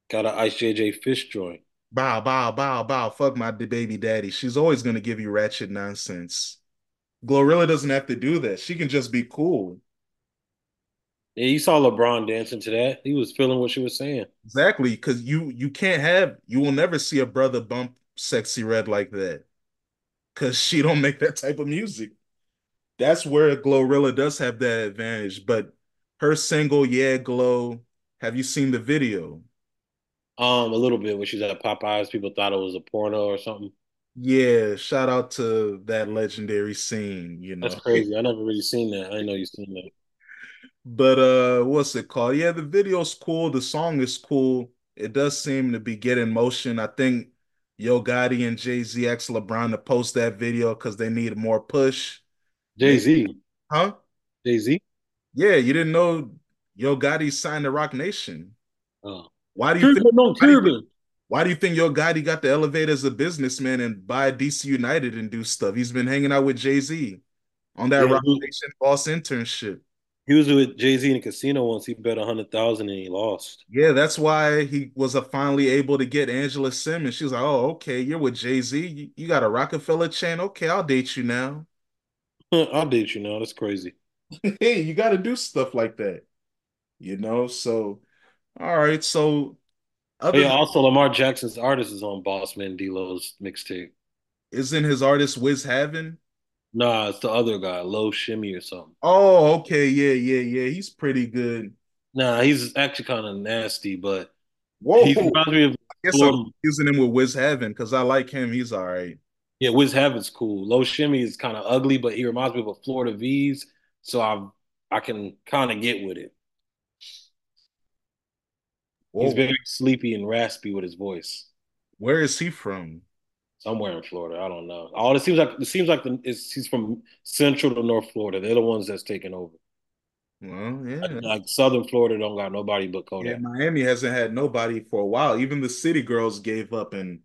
Speaker 2: got an Ice JJ Fish joint.
Speaker 1: Bow, bow, bow, bow. Fuck my baby daddy. She's always gonna give you ratchet nonsense. Glorilla doesn't have to do that. She can just be cool.
Speaker 2: Yeah, you saw LeBron dancing to that. He was feeling what she was saying.
Speaker 1: Exactly, because you you can't have you will never see a brother bump Sexyy Red like that. Cause she don't make that type of music. That's where Glorilla does have that advantage. But her single "Yeah Glo." Have you seen the video?
Speaker 2: Um, a little bit when she's at Popeyes, people thought it was a porno or something.
Speaker 1: Yeah, shout out to that legendary scene. You know,
Speaker 2: that's crazy. I never really seen that. I know you seen that.
Speaker 1: But uh, what's it called? Yeah, the video's cool. The song is cool. It does seem to be getting motion. I think Yo Gotti and Jay Z X LeBron to post that video because they need more push.
Speaker 2: Jay Z,
Speaker 1: huh?
Speaker 2: Jay Z.
Speaker 1: Yeah, you didn't know Yo Gotti signed to Roc Nation.
Speaker 2: Oh.
Speaker 1: Why do you Cuban, think, no, why, do you, why do you think Yo Gotti got the elevate as a businessman and buy DC United and do stuff? He's been hanging out with Jay Z on that yeah, Roc Nation boss internship.
Speaker 2: He was with Jay Z in a casino once. He bet a hundred thousand and he lost.
Speaker 1: Yeah, that's why he was uh, finally able to get Angela Simmons. She was like, "Oh, okay, you're with Jay Z. You, you got a Rockefeller chain. Okay, I'll date you now."
Speaker 2: I'll date you now. That's crazy.
Speaker 1: hey, you got to do stuff like that, you know. So, all right. So, other
Speaker 2: yeah, also Lamar Jackson's artist is on Boss Man Dlow's mixtape.
Speaker 1: isn't his artist Wiz Heaven?
Speaker 2: Nah, it's the other guy, Low Shimmy or something.
Speaker 1: Oh, okay, yeah, yeah, yeah. He's pretty good.
Speaker 2: Nah, he's actually kind of nasty, but
Speaker 1: Whoa,
Speaker 2: he reminds me of
Speaker 1: I guess I'm using him with Wiz Heaven because I like him. He's all right.
Speaker 2: Yeah, Wiz Heaven's cool. Low Shimmy is kind of ugly, but he reminds me of a Florida Veeze, so I I can kind of get with it. He's very sleepy and raspy with his voice.
Speaker 1: where is he from?
Speaker 2: Somewhere in Florida, I don't know. All it seems like it seems like the, it's, he's from Central to North Florida. They're the ones that's taking over.
Speaker 1: Well,
Speaker 2: Like,
Speaker 1: yeah,
Speaker 2: like Southern Florida don't got nobody but
Speaker 1: yeah. Miami hasn't had nobody for a while. Even the City Girls gave up. And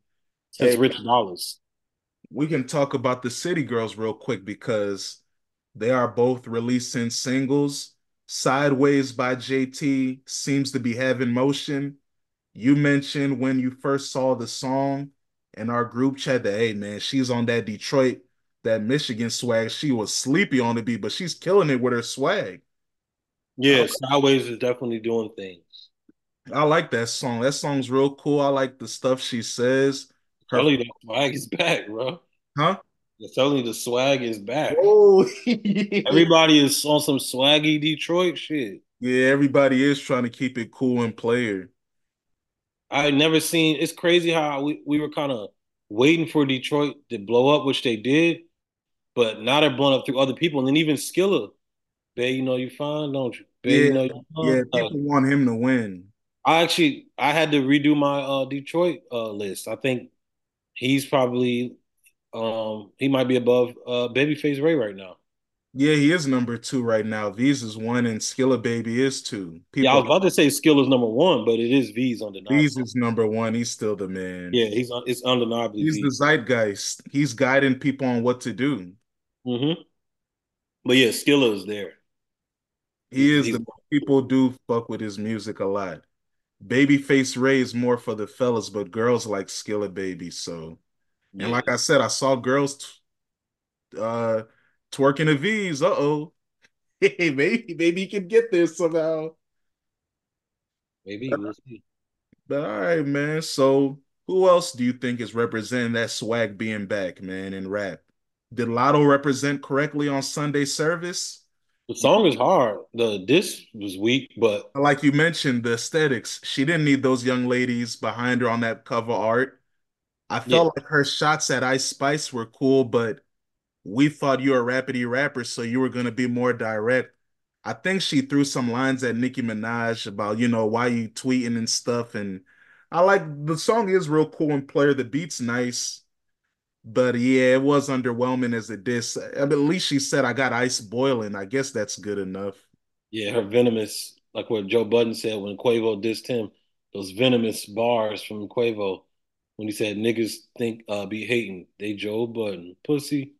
Speaker 2: since
Speaker 1: hey,
Speaker 2: Rich Dollars.
Speaker 1: we can talk about the City Girls real quick because they are both releasing singles. Sideways by JT seems to be having motion. You mentioned when you first saw the song in our group chat that, hey, man, she's on that Detroit, that Michigan swag. She was sleepy on the beat, but she's killing it with her swag.
Speaker 2: Yeah, Sideways is definitely doing things.
Speaker 1: I like that song. That song's real cool. I like the stuff she says. Her,
Speaker 2: Totally, the swag is back, bro.
Speaker 1: huh?
Speaker 2: It's only the swag is back.
Speaker 1: Oh,
Speaker 2: Everybody is on some swaggy Detroit shit.
Speaker 1: yeah, everybody is trying to keep it cool and player.
Speaker 2: I never seen. It's crazy how we, we were kind of waiting for Detroit to blow up, which they did, but now they're blowing up through other people. And then even Skilla, Bay, you know you fine, don't you?
Speaker 1: Yeah,
Speaker 2: you know you
Speaker 1: yeah,
Speaker 2: fine. Like,
Speaker 1: people want him to win.
Speaker 2: I actually I had to redo my uh Detroit uh list. I think he's probably um he might be above uh Babyface Ray right now.
Speaker 1: Yeah, he is number two right now. Veeze is one and Skilla Baby is two.
Speaker 2: Yeah, I
Speaker 1: People
Speaker 2: was about to say Skill is number one, but it is Veeze undeniable.
Speaker 1: Veeze is number one. He's still the man.
Speaker 2: Yeah, he's un- it's undeniable.
Speaker 1: He's the zeitgeist. He's guiding people on what to do.
Speaker 2: Mm-hmm. But yeah, Skilla is there.
Speaker 1: He is
Speaker 2: he's
Speaker 1: the people do fuck with his music a lot. Babyface Ray is more for the fellas, but girls like Skilla Baby. So, and
Speaker 2: yeah,
Speaker 1: like I said, I saw girls uh twerking the Veeze. Uh-oh. Hey, maybe maybe he can get this somehow.
Speaker 2: maybe we'll see.
Speaker 1: But all right, man. So who else do you think is representing that swag being back, man, in rap? Did Latto represent correctly on Sunday service?
Speaker 2: The song is hard. The this was weak, but
Speaker 1: Like you mentioned, the aesthetics. She didn't need those young ladies behind her on that cover art. I
Speaker 2: yeah,
Speaker 1: felt like her shots at Ice Spice were cool, but we thought you were a rapidy rapper, so you were gonna be more direct. I think she threw some lines at Nicki Minaj about, you know, why you tweeting and stuff. And I like the song is real cool and player. The beat's nice, but yeah, it was underwhelming as a diss. I mean, at least she said I got ice boiling. I guess that's good enough.
Speaker 2: yeah, her venomous, like what Joe Budden said when Quavo dissed him, those venomous bars from Quavo when he said niggas think uh be hating. They Joe Budden. Pussy.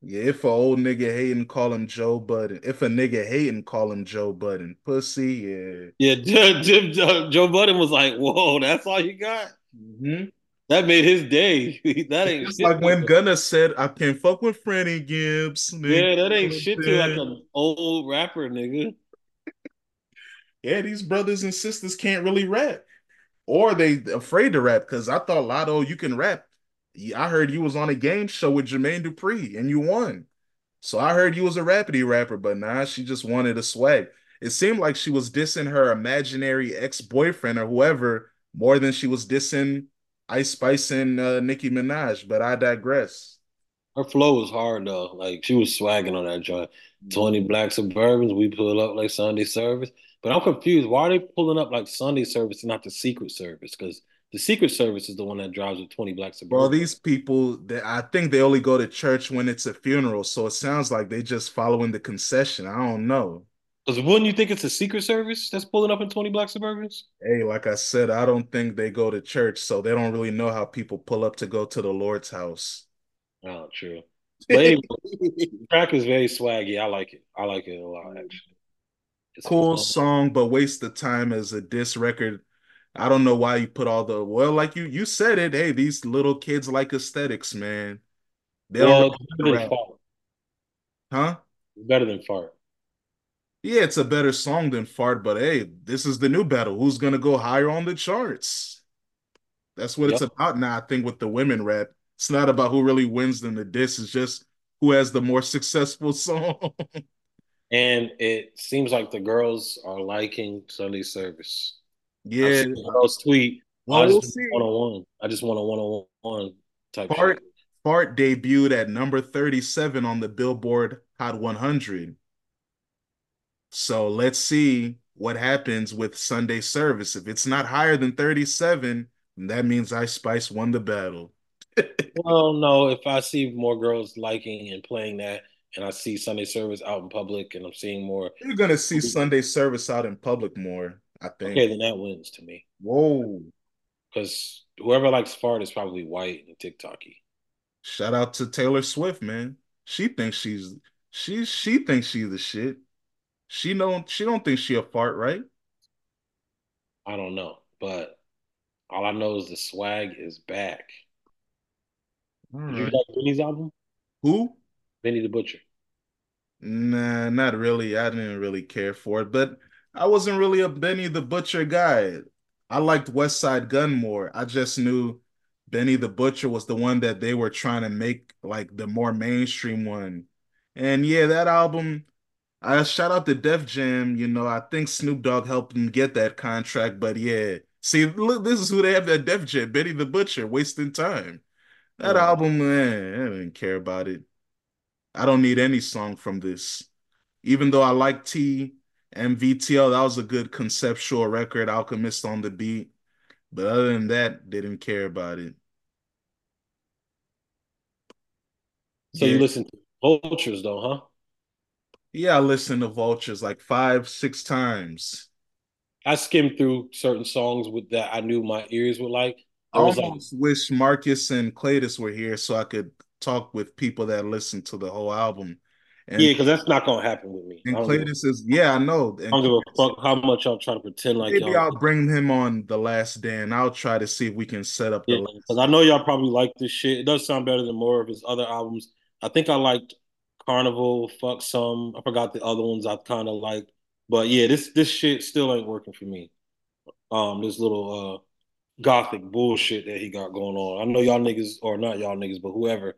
Speaker 1: Yeah, if a old nigga hating, call him Joe Budden. If a nigga hating, call him Joe Budden. Pussy, yeah.
Speaker 2: Yeah, Joe, Joe Budden was like, "Whoa, that's all you got."
Speaker 1: hmm
Speaker 2: That made his day. that ain't
Speaker 1: like when Gunna said, I can't fuck with Freddie Gibbs. nigga."
Speaker 2: Yeah, that ain't shit to like an old rapper, nigga.
Speaker 1: Yeah, these brothers and sisters can't really rap. Or they afraid to rap because I thought Latto, you can rap. I heard you was on a game show with Jermaine Dupri and you won. So I heard you was a rapidy rapper, but nah, she just wanted a swag. It seemed like she was dissing her imaginary ex-boyfriend or whoever more than she was dissing Ice Spice and uh, Nicki Minaj, but I digress.
Speaker 2: Her flow was hard though. Like she was swagging on that joint. 20 black suburbans, we pull up like Sunday service. But I'm confused. Why are they pulling up like Sunday service and not the Secret Service? Because the Secret Service is the one that drives with 20 black
Speaker 1: Well, these people, they, I think they only go to church when it's a funeral, so it sounds like they just following the concession. I don't know.
Speaker 2: Because wouldn't you think it's the Secret Service that's pulling up in 20 black suburbans?
Speaker 1: Hey, like I said, I don't think they go to church, so they don't really know how people pull up to go to the Lord's house.
Speaker 2: Oh, true. But anyway, track is very swaggy. I like it. I like it a lot, actually.
Speaker 1: Cool song, but waste of time as a diss record. I don't know why you put all the well, like you you said it. Hey, these little kids like aesthetics, man. They
Speaker 2: Well, than fart.
Speaker 1: huh?
Speaker 2: It's better than fart.
Speaker 1: Yeah, it's a better song than Fart, but hey, this is the new battle. Who's gonna go higher on the charts? That's what it's about now, I think, with the women rap. It's not about who really wins in the diss, it's just who has the more successful song.
Speaker 2: And it seems like the girls are liking Sunday service.
Speaker 1: Yeah.
Speaker 2: girls tweet, "Oh,
Speaker 1: Well,
Speaker 2: I
Speaker 1: we'll
Speaker 2: just want
Speaker 1: see.
Speaker 2: one on one. I just want a one on one type shit.
Speaker 1: Fart Fart debuted at number 37 on the Billboard Hot 100. So let's see what happens with Sunday service. If it's not higher than 37, that means Ice Spice won the battle.
Speaker 2: Well, no, if I see more girls liking and playing that, and I see Sunday service out in public, and I'm seeing more,
Speaker 1: You're gonna see Sunday service out in public more, I think.
Speaker 2: okay, then that wins to me.
Speaker 1: Whoa.
Speaker 2: Because whoever likes fart is probably white and TikToky.
Speaker 1: Shout out to Taylor Swift, man. She thinks she's she she thinks she's the shit. She don't she don't think she a fart, right?
Speaker 2: I don't know, but all I know is the swag is back.
Speaker 1: All
Speaker 2: Did you like Benny's album?
Speaker 1: Who?
Speaker 2: Benny the Butcher.
Speaker 1: Nah, not really. I didn't really care for it, but I wasn't really a Benny the Butcher guy. I liked Westside Gunn more. I just knew Benny the Butcher was the one that they were trying to make like the more mainstream one. And yeah, that album, I shout out to Def Jam. You know, I think Snoop Dogg helped him get that contract, but yeah. See, look, this is who they have that Def Jam, Benny the Butcher, wasting time. That album, man, I didn't care about it. I don't need any song from this. Even though I like T and VTL, that was a good conceptual record, Alchemist on the beat. But other than that, didn't care about it.
Speaker 2: So
Speaker 1: Yeah,
Speaker 2: you listen to Vultures though, huh?
Speaker 1: yeah, I listened to Vultures like five, six times.
Speaker 2: I skimmed through certain songs with that I knew my ears would like.
Speaker 1: I
Speaker 2: There was like,
Speaker 1: almost wish Marcus and Cletus were here so I could talk with people that listen to the whole album. And
Speaker 2: yeah, because that's not gonna happen with me.
Speaker 1: And
Speaker 2: don't, give a,
Speaker 1: Cletus is, yeah, I know.
Speaker 2: I don't give a fuck how much y'all try to pretend like
Speaker 1: maybe
Speaker 2: y'all.
Speaker 1: I'll bring him on the last day and I'll try to see if we can set up the
Speaker 2: Yeah, because I know y'all probably like this shit. It does sound better than more of his other albums. I think I liked Carnival, Fuk Sumn. I forgot the other ones I kind of liked, but yeah, this this shit still ain't working for me. Um, this little uh gothic bullshit that he got going on. I know y'all niggas, or not y'all niggas, but whoever,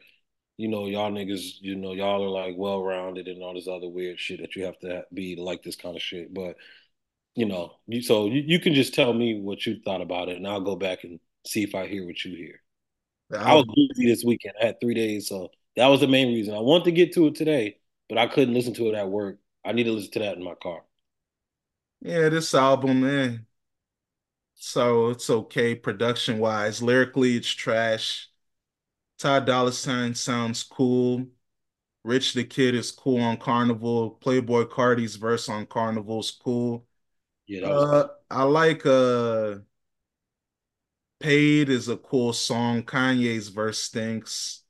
Speaker 2: you know, y'all niggas, you know, y'all are like well rounded and all this other weird shit that you have to be to like this kind of shit. But you know, you so you, you can just tell me what you thought about it, and I'll go back and see if I hear what you hear. I was busy this weekend. I had three days, so that was the main reason. I wanted to get to it today, but I couldn't listen to it at work. I need to listen to that in my car.
Speaker 1: Yeah, this album, man. So it's okay production wise. Lyrically, it's trash. Ty Dolla Sign sounds cool. Rich the Kid is cool on Carnival. Playboi Carti's verse on Carnival's cool.
Speaker 2: Yeah,
Speaker 1: Uh, I like uh Paid is a cool song. Kanye's verse stinks.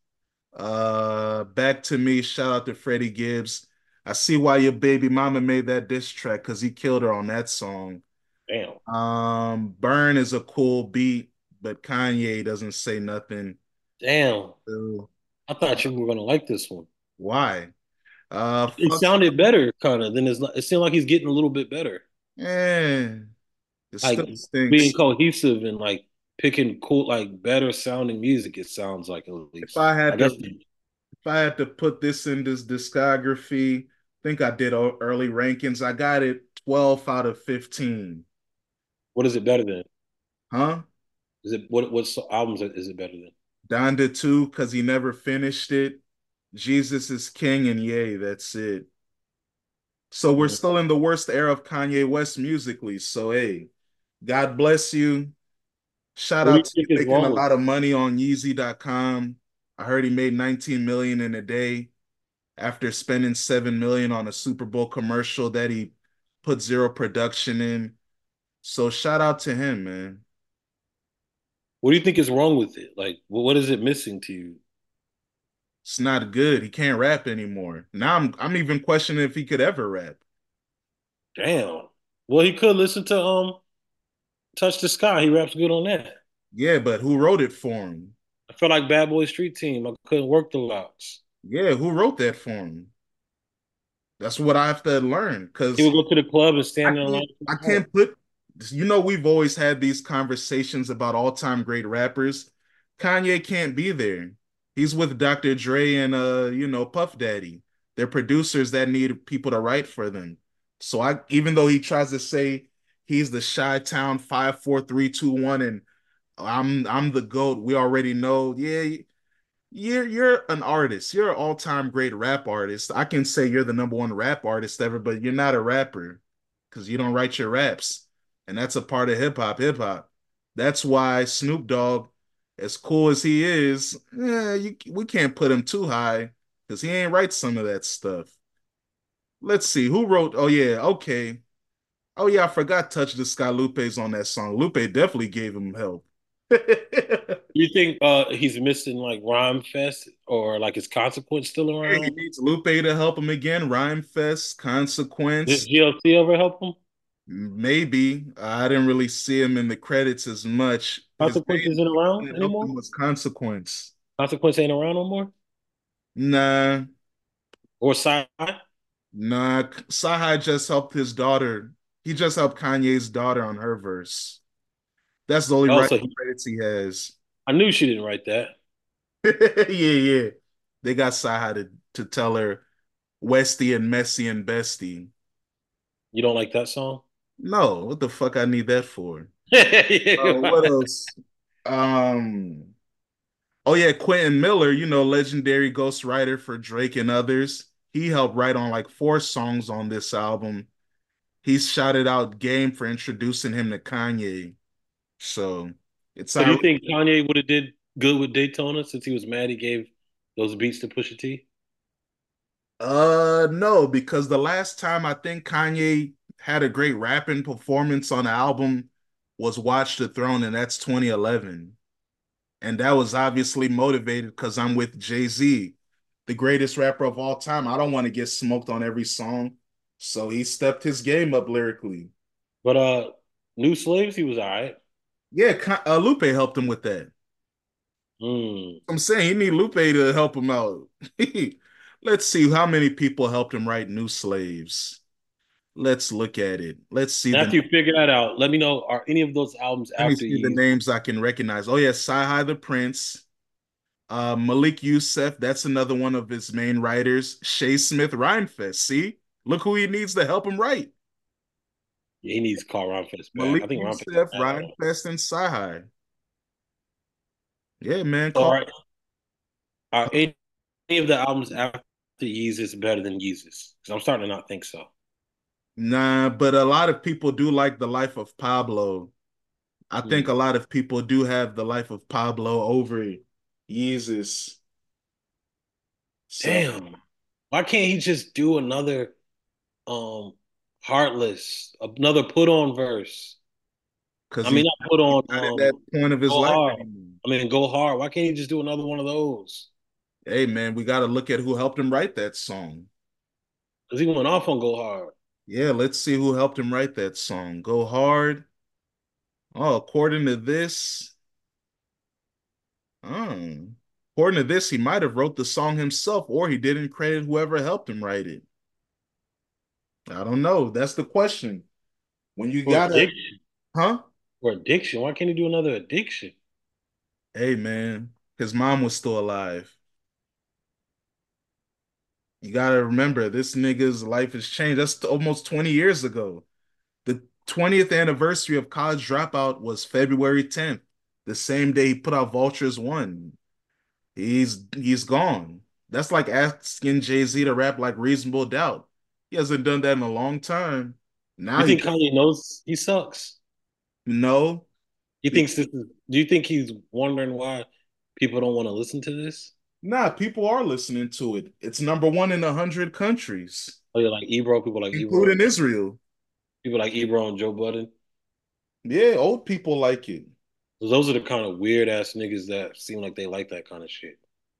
Speaker 1: Uh, Back to Me, shout out to Freddie Gibbs. I see why your baby mama made that diss track because he killed her on that song.
Speaker 2: Damn.
Speaker 1: Um, Burn is a cool beat, but Kanye doesn't say nothing.
Speaker 2: Damn.
Speaker 1: So,
Speaker 2: I thought you were gonna like this one.
Speaker 1: why? Uh,
Speaker 2: It sounded better, kind of. Than it's not, it seemed like he's getting a little bit better,
Speaker 1: it
Speaker 2: like being cohesive and like picking cool, like better sounding music. It sounds like at
Speaker 1: If
Speaker 2: least.
Speaker 1: I
Speaker 2: I
Speaker 1: had
Speaker 2: guess
Speaker 1: to, if I had to put this in this discography, I think I did early rankings. I got it 12 out of 15.
Speaker 2: What is it better than?
Speaker 1: Huh?
Speaker 2: Is it what what albums is it better than?
Speaker 1: Donda 2, because he never finished it. Jesus is King, and yay, that's it. So we're still in the worst era of Kanye West musically. So hey, God bless you. Shout
Speaker 2: What
Speaker 1: out to
Speaker 2: you
Speaker 1: making a lot of money on Yeezy.com. I heard he made 19 million in a day after spending 7 million on a Super Bowl commercial that he put zero production in. So shout out to him, man.
Speaker 2: What do you think is wrong with it? Like, what is it missing to you?
Speaker 1: It's not good. He can't rap anymore. Now I'm I'm even questioning if he could ever rap.
Speaker 2: Damn. Well, he could listen to um Touch the Sky. He raps good on that.
Speaker 1: Yeah, but who wrote it for him?
Speaker 2: I felt like Bad Boy Street Team. I couldn't work the locks.
Speaker 1: Yeah, who wrote that for him? That's what I have to learn
Speaker 2: Cause
Speaker 1: He
Speaker 2: would go to the club and
Speaker 1: I
Speaker 2: stand in line.
Speaker 1: I can't put you know we've always had these conversations about all-time great rappers. Kanye can't be there. He's with Dr. Dre and uh, you know, Puff Daddy. They're producers that need people to write for them. So I even though he tries to say he's the Chi-Town five, four, three, two, one, and I'm I'm the GOAT, we already know, yeah, you're you're an artist. You're an all-time great rap artist. I can say you're the number one rap artist ever, but you're not a rapper because you don't write your raps. And that's a part of hip hop. Hip hop. That's why Snoop Dogg, as cool as he is, yeah, you, we can't put him too high because he ain't write some of that stuff. Let's see who wrote. Oh yeah, okay. Oh yeah, I forgot Touch the Sky. Lupe's on that song. Lupe definitely gave him help.
Speaker 2: You think uh he's missing like Rhymefest or like his consequence still
Speaker 1: Yeah, he
Speaker 2: around?
Speaker 1: needs Lupe to help him again. Rhymefest,
Speaker 2: Did
Speaker 1: Consequence,
Speaker 2: GLC ever help him?
Speaker 1: Maybe. I didn't really see him in the credits as much.
Speaker 2: Consequence isn't around anymore?
Speaker 1: was Consequence.
Speaker 2: Consequence ain't around no more?
Speaker 1: Nah,
Speaker 2: Or side?
Speaker 1: nah. CyHi just helped his daughter. He just helped Kanye's daughter on her verse. That's the only oh, writing
Speaker 2: Also, he,
Speaker 1: credits he has.
Speaker 2: I knew she didn't write that.
Speaker 1: yeah, yeah. They got CyHi to, to tell her Westy and Messy and Bestie.
Speaker 2: You don't like that song?
Speaker 1: No, what the fuck I need that for? Uh, what else? Um, oh yeah, Quentin Miller, you know, legendary ghostwriter for Drake and others. He helped write on like four songs on this album. He shouted out Game for introducing him to Kanye. So it's
Speaker 2: So do you think Kanye would have did good with Daytona since he was mad he gave those beats to Pusha T?
Speaker 1: Uh no, because the last time I think Kanye had a great rapping performance on the album was Watch the Throne, and that's 2011. And that was obviously motivated because I'm with Jay-Z, the greatest rapper of all time. I don't want to get smoked on every song. So he stepped his game up lyrically.
Speaker 2: But uh New Slaves, he was all right.
Speaker 1: Yeah, uh, Lupe helped him with that.
Speaker 2: Mm.
Speaker 1: I'm saying he need Lupe to help him out. Let's see how many people helped him write New Slaves. Let's look at it. Let's see
Speaker 2: after you figure that out, let me know are any of those albums
Speaker 1: let me
Speaker 2: after
Speaker 1: see the names I can recognize. Oh yeah, CyHi the Prynce, uh, Malik Yusef. That's another one of his main writers. Che Smith Rhymefest. See, look who he needs to help him write.
Speaker 2: Yeah, he needs to call Rhymefest.
Speaker 1: Malik
Speaker 2: I think Yusef, all.
Speaker 1: Rhymefest, and CyHi. Yeah, man. Call
Speaker 2: are, are any of the albums after Yeezus better than Yeezus? Because I'm starting to not think so.
Speaker 1: Nah, but a lot of people do like the life of Pablo. I think
Speaker 2: Mm.
Speaker 1: a lot of people do have the life of Pablo over Yeezus. So,
Speaker 2: Damn. Why can't he just do another um Heartless, another put on verse?
Speaker 1: because
Speaker 2: I mean not put on
Speaker 1: not at that
Speaker 2: um
Speaker 1: point of his life
Speaker 2: hard. I mean go hard. Why can't he just do another one of those?
Speaker 1: Hey, man, we got to look at who helped him write that song.
Speaker 2: Because he went off on go hard.
Speaker 1: Yeah, let's see who helped him write that song. Go hard. Oh, according to this, oh, according to this, he might have wrote the song himself, or he didn't credit whoever helped him write it. I don't know. That's the question. When you gotta,
Speaker 2: addiction.
Speaker 1: huh?
Speaker 2: For addiction. Why can't he do another addiction?
Speaker 1: Hey, man, his mom was still alive. You gotta remember, this nigga's life has changed. That's almost 20 years ago. The 20th anniversary of College Dropout was February 10th, the same day he put out Vultures 1. He's he's gone. That's like asking Jay-Z to rap like Reasonable Doubt. He hasn't done that in a long time. Now
Speaker 2: You
Speaker 1: he
Speaker 2: think Kanye knows he sucks?
Speaker 1: no.
Speaker 2: He thinks this is do you think he's wondering why people don't want to listen to this?
Speaker 1: Nah, people are listening to it. It's number one in a hundred countries,
Speaker 2: Oh yeah, like Ebro, people like Ebro,
Speaker 1: including Israel.
Speaker 2: people like Ebro and Joe Budden.
Speaker 1: Yeah, old people like it.
Speaker 2: Those are the kind of weird ass niggas that seem like they like that kind of shit.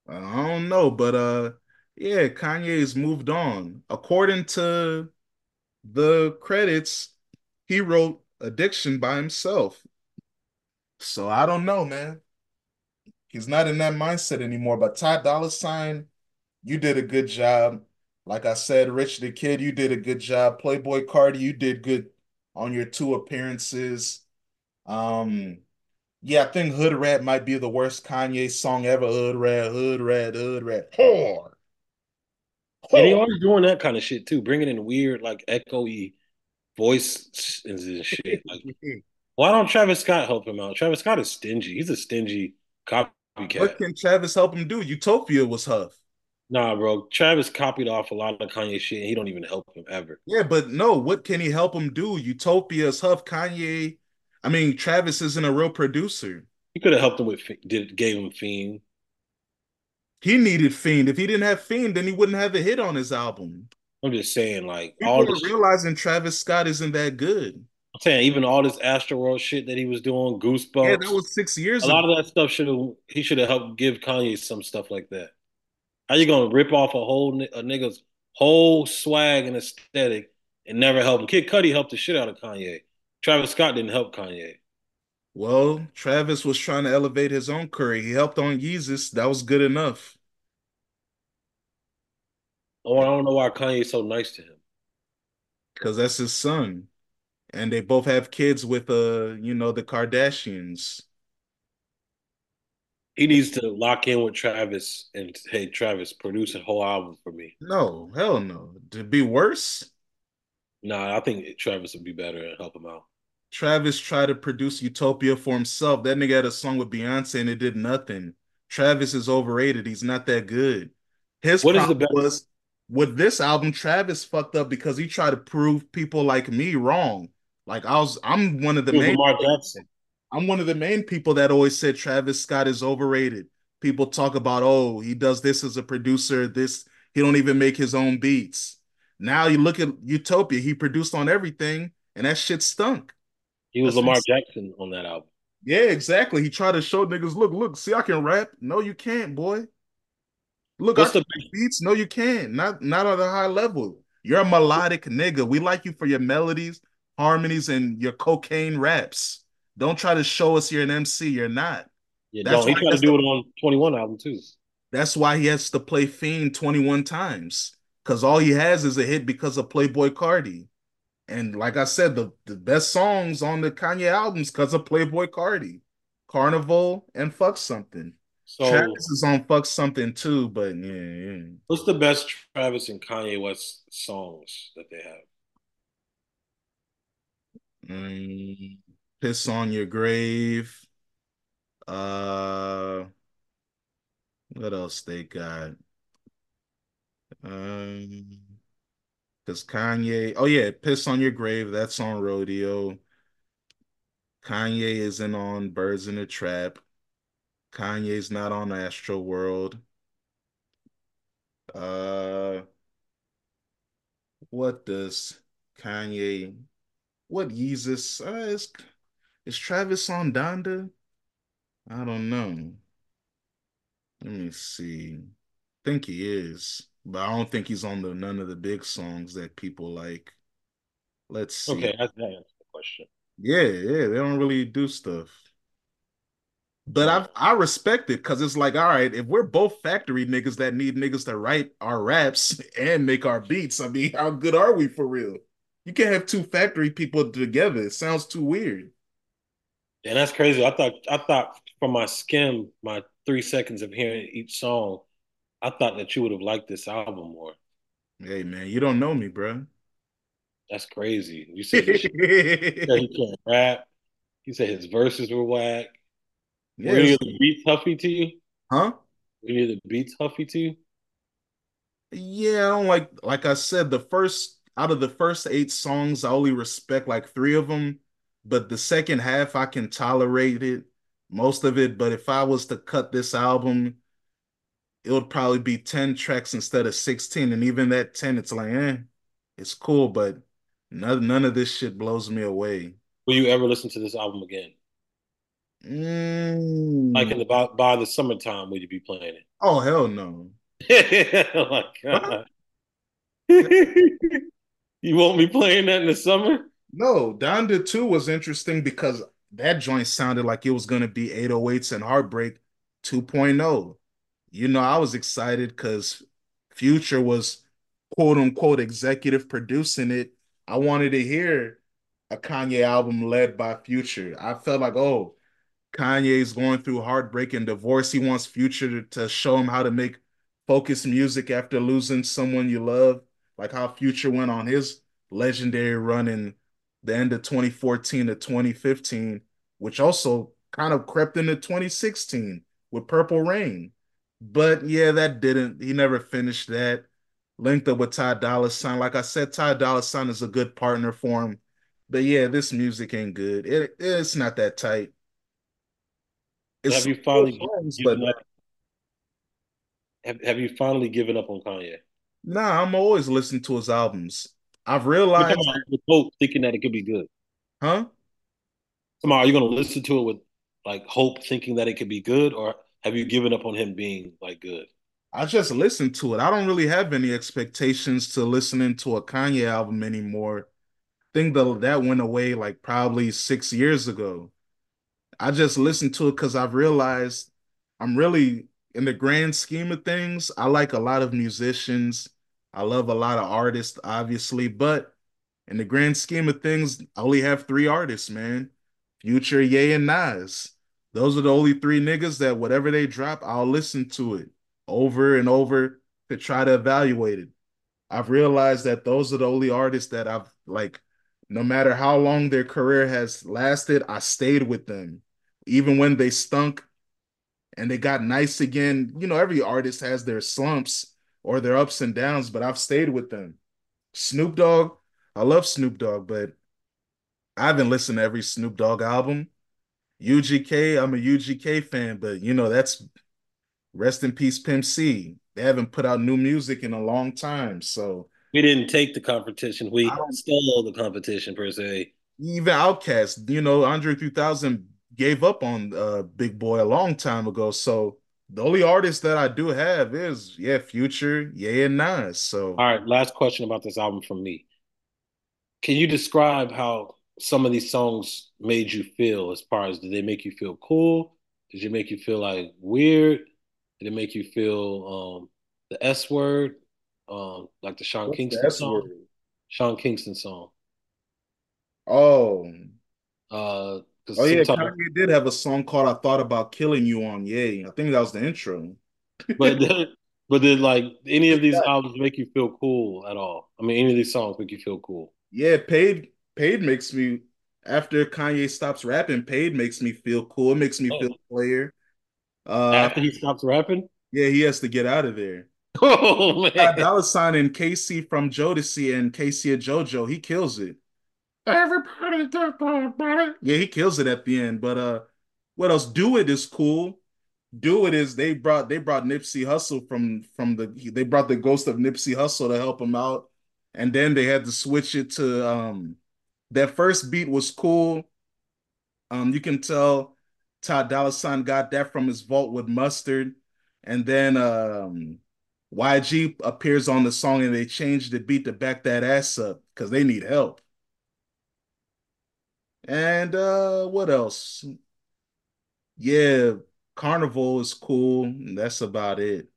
Speaker 1: I don't know, but uh, yeah, Kanye's moved on. According to the credits, he wrote Addiction by himself. So I don't know, man. He's not in that mindset anymore. But Ty Dolla Sign, you did a good job. Like I said, Rich the Kid, you did a good job. Playboi Carti, you did good on your two appearances. Um, yeah, I think Hood Rat might be the worst Kanye song ever. Hood Rat, Hood Rat, Hood Rat. Whore.
Speaker 2: And he always doing that kind of shit too, bringing in weird like echoey voice and shit. Like, why don't Travis Scott help him out? Travis Scott is stingy. He's a stingy
Speaker 1: What can Travis help him do? Utopia was Huff.
Speaker 2: Nah, bro. Travis copied off a lot of Kanye shit, and he don't even help him ever.
Speaker 1: Yeah, but no, what can he help him do? Utopia's Huff, Kanye. I mean, Travis isn't a real producer.
Speaker 2: He could have helped him with did gave him Fiend.
Speaker 1: He needed Fiend. If he didn't have Fiend, then he wouldn't have a hit on his album.
Speaker 2: I'm just saying, like
Speaker 1: People
Speaker 2: all this.
Speaker 1: realizing Travis Scott isn't that good.
Speaker 2: I'm saying even all this Astroworld shit that he was doing, Goosebumps.
Speaker 1: Yeah, that was six years
Speaker 2: A
Speaker 1: ago.
Speaker 2: lot of that stuff should have he should have helped give Kanye some stuff like that. How you gonna rip off a whole a nigga's whole swag and aesthetic and never help him? Kid Cudi helped the shit out of Kanye. Travis Scott didn't help Kanye.
Speaker 1: Well, Travis was trying to elevate his own career. He helped on Yeezus. That was good enough.
Speaker 2: Oh, I don't know why Kanye's so nice to him.
Speaker 1: Because that's his son. And they both have kids with uh, you know, the Kardashians.
Speaker 2: He needs to lock in with Travis and hey, Travis, produce a whole album for me.
Speaker 1: No, hell no. To be worse,
Speaker 2: Nah, I think Travis would be better and help him out.
Speaker 1: Travis tried to produce Utopia for himself. That nigga had a song with Beyonce and it did nothing. Travis is overrated. He's not that good. His
Speaker 2: What is the best?
Speaker 1: was with this album, Travis fucked up because he tried to prove people like me wrong. Like I was, I'm one of the main,
Speaker 2: Lamar Jackson.
Speaker 1: I'm one of the main people that always said Travis Scott is overrated. People talk about, oh, he does this as a producer. This he don't even make his own beats. Now you look at Utopia, he produced on everything, and that shit stunk.
Speaker 2: He was
Speaker 1: That's
Speaker 2: Lamar Jackson on that album.
Speaker 1: yeah, exactly. He tried to show niggas, look, look, see, I can rap. No, you can't, boy. Look, I can
Speaker 2: the
Speaker 1: beats. No, you can't. Not not on a high level. You're a melodic nigga. We like you for your melodies, harmonies, and your cocaine raps. Don't try to show us you're an MC. You're not.
Speaker 2: yeah?
Speaker 1: That's
Speaker 2: Don't he tried to do
Speaker 1: to,
Speaker 2: it on Twenty One album too?
Speaker 1: that's why he has to play Fiend 21 times. Because all he has is a hit because of Playboi Carti. And like I said, the, the best songs on the Kanye albums because of Playboi Carti. Carnival and Fuck Something.
Speaker 2: So
Speaker 1: Travis is on Fuck Something too, but yeah, yeah.
Speaker 2: what's the best Travis and Kanye West songs that they have?
Speaker 1: Mm, Piss on Your Grave. Uh, what else they got? Um, because Kanye, oh yeah, Piss on Your Grave, that's on Rodeo. Kanye isn't on Birds in the Trap. Kanye's not on Astro World. Uh, what does Kanye, what Yeezus, uh, is, is Travis on Donda? I don't know. Let me see. I think he is, but I don't think he's on the none of the big songs that people like. Let's see.
Speaker 2: Okay, that's that answers the question.
Speaker 1: Yeah, yeah, they don't really do stuff. But I I respect it because it's like, all right, if we're both factory niggas that need niggas to write our raps and make our beats, I mean, how good are we for real? You can't have two factory people together. It sounds too weird.
Speaker 2: And that's crazy. I thought I thought from my skim, my three seconds of hearing each song, I thought that you would have liked this album more.
Speaker 1: Hey man, you don't know me, bro.
Speaker 2: That's crazy. You said he, should, you said he can't rap. You said his verses were whack. Were any of the beats huffy to you?
Speaker 1: Huh?
Speaker 2: Were any of the beats huffy to you?
Speaker 1: Yeah, I don't like like I said, the first out of the first eight songs, I only respect like three of them. But the second half, I can tolerate it, most of it. But if I was to cut this album, it would probably be 10 tracks instead of 16. And even that 10, it's like, eh, it's cool, but none, none of this shit blows me away.
Speaker 2: Will you ever listen to this album again? Like in
Speaker 1: Mm.
Speaker 2: the by, by the summertime, would you be playing it?
Speaker 1: Oh, hell no.
Speaker 2: it? You won't be playing that in the summer?
Speaker 1: No, Donda 2 was interesting because that joint sounded like it was going to be 808s and Heartbreak 2.0. You know, I was excited because Future was quote unquote executive producing it. I wanted to hear a Kanye album led by Future. I felt like, oh, Kanye's going through heartbreak and divorce. He wants Future to, to show him how to make focused music after losing someone you love, like how Future went on his legendary run in the end of 2014 to 2015, which also kind of crept into 2016 with Purple Rain. But yeah, that didn't. He never finished that. Linked up with Ty Dolla Sign. Like I said, Ty Dolla Sign is a good partner for him. But yeah, this music ain't good. It it's not that tight. It's
Speaker 2: have you finally
Speaker 1: songs, but?
Speaker 2: Have, have you finally given up on Kanye?
Speaker 1: Nah, I'm always listening to his albums. I've realized,
Speaker 2: with hope, thinking that it could be good.
Speaker 1: huh?
Speaker 2: Tomorrow, are you going to listen to it with like hope, thinking that it could be good, or have you given up on him being like good?
Speaker 1: I just listen to it. I don't really have any expectations to listening to a Kanye album anymore. I think the, that went away like probably six years ago. I just listen to it because I've realized I'm really, in the grand scheme of things, I like a lot of musicians. I love a lot of artists, obviously, but in the grand scheme of things, I only have three artists, man. Future, Ye, and Nas. Those are the only three niggas that whatever they drop, I'll listen to it over and over to try to evaluate it. I've realized that those are the only artists that I've like, no matter how long their career has lasted, I stayed with them. Even when they stunk and they got nice again. You know, every artist has their slumps or their ups and downs, but I've stayed with them. Snoop Dogg, I love Snoop Dogg, but I haven't listened to every Snoop Dogg album. UGK, I'm a UGK fan, but you know, that's rest in peace, Pimp C. They haven't put out new music in a long time. So
Speaker 2: We didn't take the competition; we stole the competition per se.
Speaker 1: even Outkast, you know, Andre 3000 gave up on uh Big Boi a long time ago. So the only artist that I do have is yeah, Future, yeah, and Nas. So
Speaker 2: All right, last question about this album from me. Can you describe how some of these songs made you feel as far as did they make you feel cool? Did it make you feel like weird? Did it make you feel um the S word? Um like the Sean
Speaker 1: what's the
Speaker 2: Kingston
Speaker 1: S
Speaker 2: song?
Speaker 1: word?
Speaker 2: Sean Kingston song.
Speaker 1: Oh,
Speaker 2: Uh
Speaker 1: oh yeah, Kanye did have a song called "I Thought About Killing You" on Yay. I think that was the intro.
Speaker 2: but but did like any of these albums make you feel cool at all? I mean any of these songs make you feel cool.
Speaker 1: Yeah, Paid Paid makes me after Kanye stops rapping, Paid makes me feel cool. It makes me feel
Speaker 2: Oh,
Speaker 1: player. Uh
Speaker 2: after he stops rapping?
Speaker 1: yeah, he has to get out of there.
Speaker 2: Oh man.
Speaker 1: Dollar Sign and K-Ci from Jodeci and K-Ci and JoJo, he kills it. Everybody talk about it. Yeah, he kills it at the end. But uh what else? Do It is cool. Do It is they brought they brought Nipsey Hussle from from the they brought the ghost of Nipsey Hussle to help him out. And then they had to switch it to um that first beat was cool. Um, you can tell Todd Dolla Sign got that from his vault with Mustard, and then um, YG appears on the song, and they changed the beat to back that ass up because they need help. And uh, what else? Yeah, Carnival is cool. That's about it.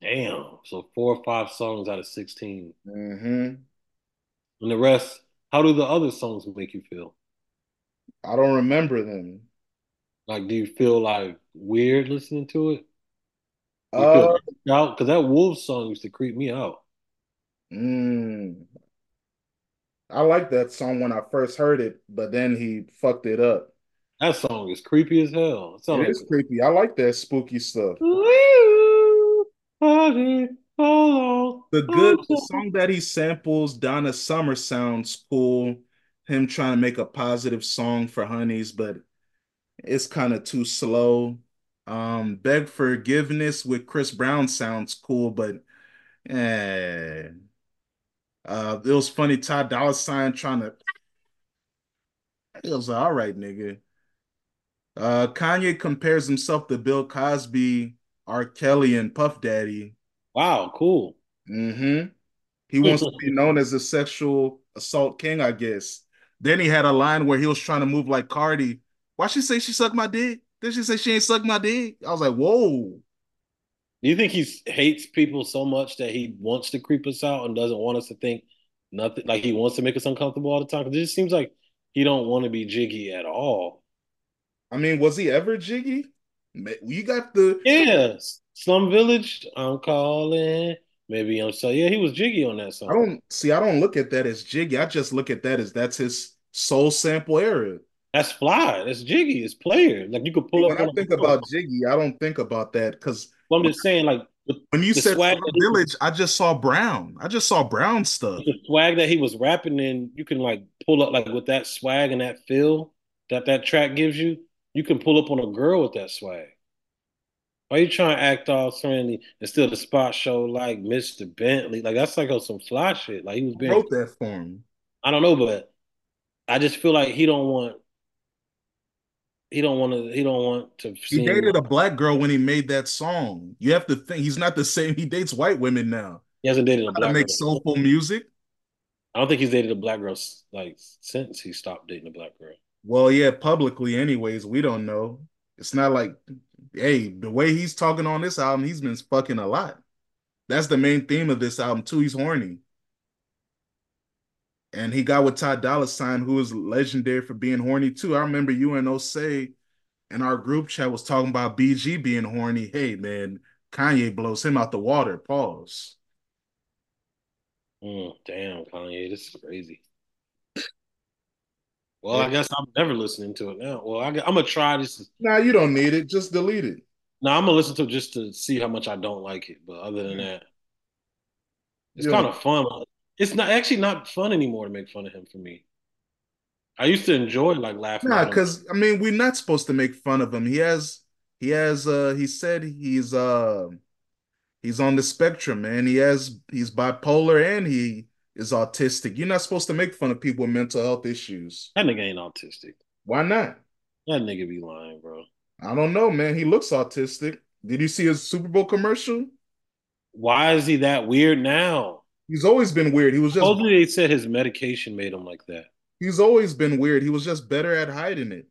Speaker 2: Damn. So four or five songs out of 16.
Speaker 1: hmm
Speaker 2: And the rest, how do the other songs make you feel?
Speaker 1: I don't remember them.
Speaker 2: Like, do you feel like weird listening to it? Do
Speaker 1: Uh,
Speaker 2: out? Because that Wolves song used to creep me out.
Speaker 1: mm, I like that song when I first heard it, but then he fucked it up.
Speaker 2: That song is creepy as hell. It
Speaker 1: It
Speaker 2: like
Speaker 1: is creepy. I like that spooky stuff. The good the song that he samples, Donna Summer sounds cool. Him trying to make a positive song for honeys, but it's kind of too slow. Um, Beg Forgiveness with Chris Brown sounds cool, but eh. Uh, it was funny. Todd Dolla Sign trying to. It was like, all right, nigga. Uh, Kanye compares himself to Bill Cosby, R. Kelly, and Puff Daddy.
Speaker 2: Wow, cool.
Speaker 1: Mm-hmm. He wants to be known as a sexual assault king, I guess. Then he had a line where he was trying to move like Cardi. Why she say she sucked my dick? Then she say she ain't sucked my dick? I was like, whoa.
Speaker 2: Do you think he hates people so much that he wants to creep us out and doesn't want us to think nothing? Like he wants to make us uncomfortable all the time? Because it just seems like he don't want to be jiggy at all.
Speaker 1: I mean, was he ever jiggy? You got the
Speaker 2: yeah, Slum Village. I'm calling. Maybe I'm so yeah. He was jiggy on that song.
Speaker 1: I don't see. I don't look at that as jiggy. I just look at that as that's his soul sample era.
Speaker 2: That's fly. That's jiggy. It's player. Like you could pull
Speaker 1: when
Speaker 2: up.
Speaker 1: When I think about jiggy, I don't think about that because
Speaker 2: well, I'm just saying, like
Speaker 1: when you said Village, I just saw Brown. I just saw Brown stuff.
Speaker 2: The swag that he was rapping in, you can like pull up like with that swag and that feel that that track gives you. You can pull up on a girl with that swag. Why you trying to act all friendly and still the spot show like Mr. Bentley? Like that's like on some fly shit. Like he was
Speaker 1: being wrote that for him.
Speaker 2: I don't know, but I just feel like he don't want he don't want to he don't want to
Speaker 1: he dated a black girl when he made that song. You have to think he's not the same he dates white women now.
Speaker 2: He hasn't dated a black
Speaker 1: make girl. soulful music?
Speaker 2: I don't think he's dated a black girl like since he stopped dating a black girl.
Speaker 1: Well yeah publicly anyways we don't know. It's not like hey the way he's talking on this album he's been fucking a lot. That's the main theme of this album too. He's horny and he got with Ty Dolla Sign, who is legendary for being horny too. I remember UNO say in our group chat was talking about BG being horny. Hey man, Kanye blows him out the water. Pause.
Speaker 2: Mm, damn, Kanye, this is crazy. Well, yeah. I guess I'm never listening to it now. Well, I, am gonna try this.
Speaker 1: Nah, you don't need it. Just delete it.
Speaker 2: No, nah, I'm gonna listen to it just to see how much I don't like it. But other than that, it's yeah. kind of fun. It's not actually not fun anymore to make fun of him for me. I used to enjoy like laughing.
Speaker 1: Nah, because I mean, we're not supposed to make fun of him. He has, he has, uh, he said he's, uh, he's on the spectrum, man. He has, he's bipolar and he is autistic. You're not supposed to make fun of people with mental health issues.
Speaker 2: That nigga ain't autistic.
Speaker 1: Why not?
Speaker 2: That nigga be lying, bro.
Speaker 1: I don't know, man. He looks autistic. Did you see his Super Bowl commercial?
Speaker 2: Why is he that weird now?
Speaker 1: He's always been weird. He was just.
Speaker 2: Supposedly, they said his medication made him like that.
Speaker 1: He's always been weird. He was just better at hiding it.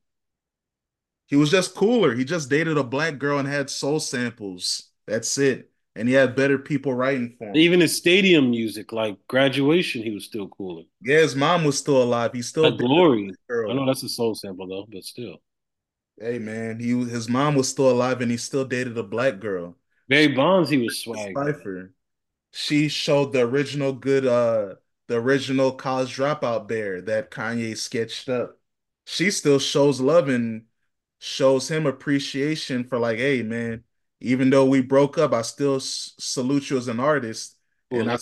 Speaker 1: He was just cooler. He just dated a black girl and had soul samples. That's it. And he had better people writing for him.
Speaker 2: Even his stadium music, like graduation, he was still cooler.
Speaker 1: Yeah, his mom was still alive. He still
Speaker 2: like glory. I know that's a soul sample though, but still.
Speaker 1: Hey man, he his mom was still alive and he still dated a black girl.
Speaker 2: Barry Bonds, he was swag.
Speaker 1: She showed the original good uh the original college dropout bear that Kanye sketched up. She still shows love and shows him appreciation for like, hey man, even though we broke up, I still s- salute you as an artist. and I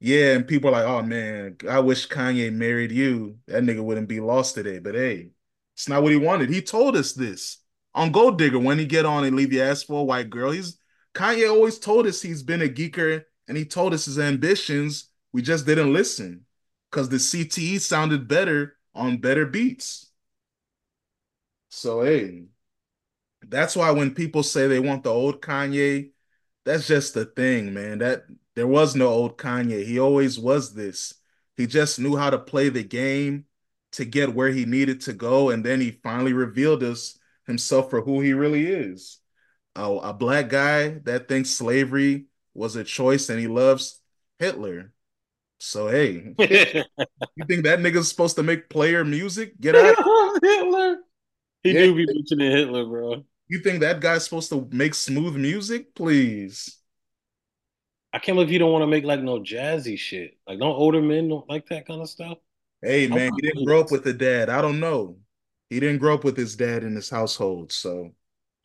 Speaker 1: yeah, and people are like, oh man, I wish Kanye married you. That nigga wouldn't be lost today. But hey, it's not what he wanted. He told us this on Gold Digger when he get on and leave your ass for a white girl. He's Kanye always told us he's been a geeker and he told us his ambitions we just didn't listen because the CTE sounded better on better beats. So, hey, that's why when people say they want the old Kanye, that's just the thing, man. That there was no old Kanye. He always was this. He just knew how to play the game to get where he needed to go, and then he finally revealed us himself for who he really is. Oh, a black guy that thinks slavery was a choice and he loves Hitler. So hey, you think that nigga's supposed to make player music? Get out.
Speaker 2: Hitler. He yeah. do be mentioning Hitler, bro.
Speaker 1: You think that guy's supposed to make smooth music? Please.
Speaker 2: I can't believe you don't want to make like no jazzy shit. Like, don't older men don't like that kind of stuff?
Speaker 1: Hey man, he didn't grow up with a dad. I don't know. He didn't grow up with his dad in his household, so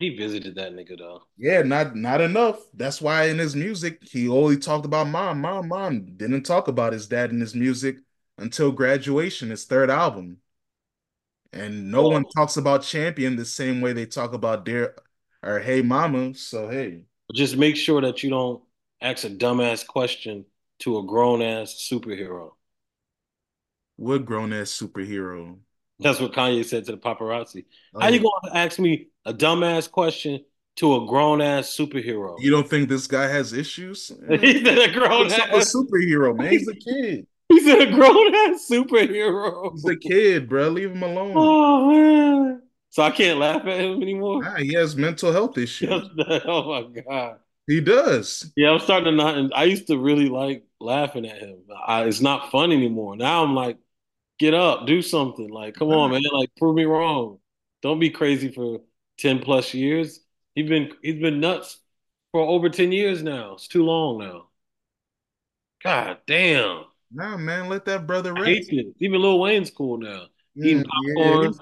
Speaker 2: he visited that nigga though.
Speaker 1: Yeah, not not enough. That's why in his music he only talked about mom, mom, mom. Didn't talk about his dad in his music until graduation, his third album. And no one talks about champion the same way they talk about dear or hey mama. So hey.
Speaker 2: Just make sure that you don't ask a dumbass question to a grown ass superhero.
Speaker 1: What grown ass superhero?
Speaker 2: That's what Kanye said to the paparazzi. Oh, How you gonna ask me a dumbass question to a grown ass superhero.
Speaker 1: You don't think this guy has issues?
Speaker 2: He said a grown ass.
Speaker 1: superhero, man. He's a kid.
Speaker 2: He's a grown ass superhero.
Speaker 1: He's a kid, bro. Leave him alone.
Speaker 2: Oh man. So I can't laugh at him anymore.
Speaker 1: Nah, he has mental health issues.
Speaker 2: oh my god.
Speaker 1: He does.
Speaker 2: Yeah, I'm starting to not. I used to really like laughing at him. I, it's not fun anymore. Now I'm like, get up, do something. Like, come on, man. Like, prove me wrong. Don't be crazy for ten plus years. He's been he's been nuts for over ten years now. It's too long now. God damn.
Speaker 1: Nah, man, let that brother rest.
Speaker 2: Even Lil Wayne's cool now.
Speaker 1: Yeah,
Speaker 2: popcorn.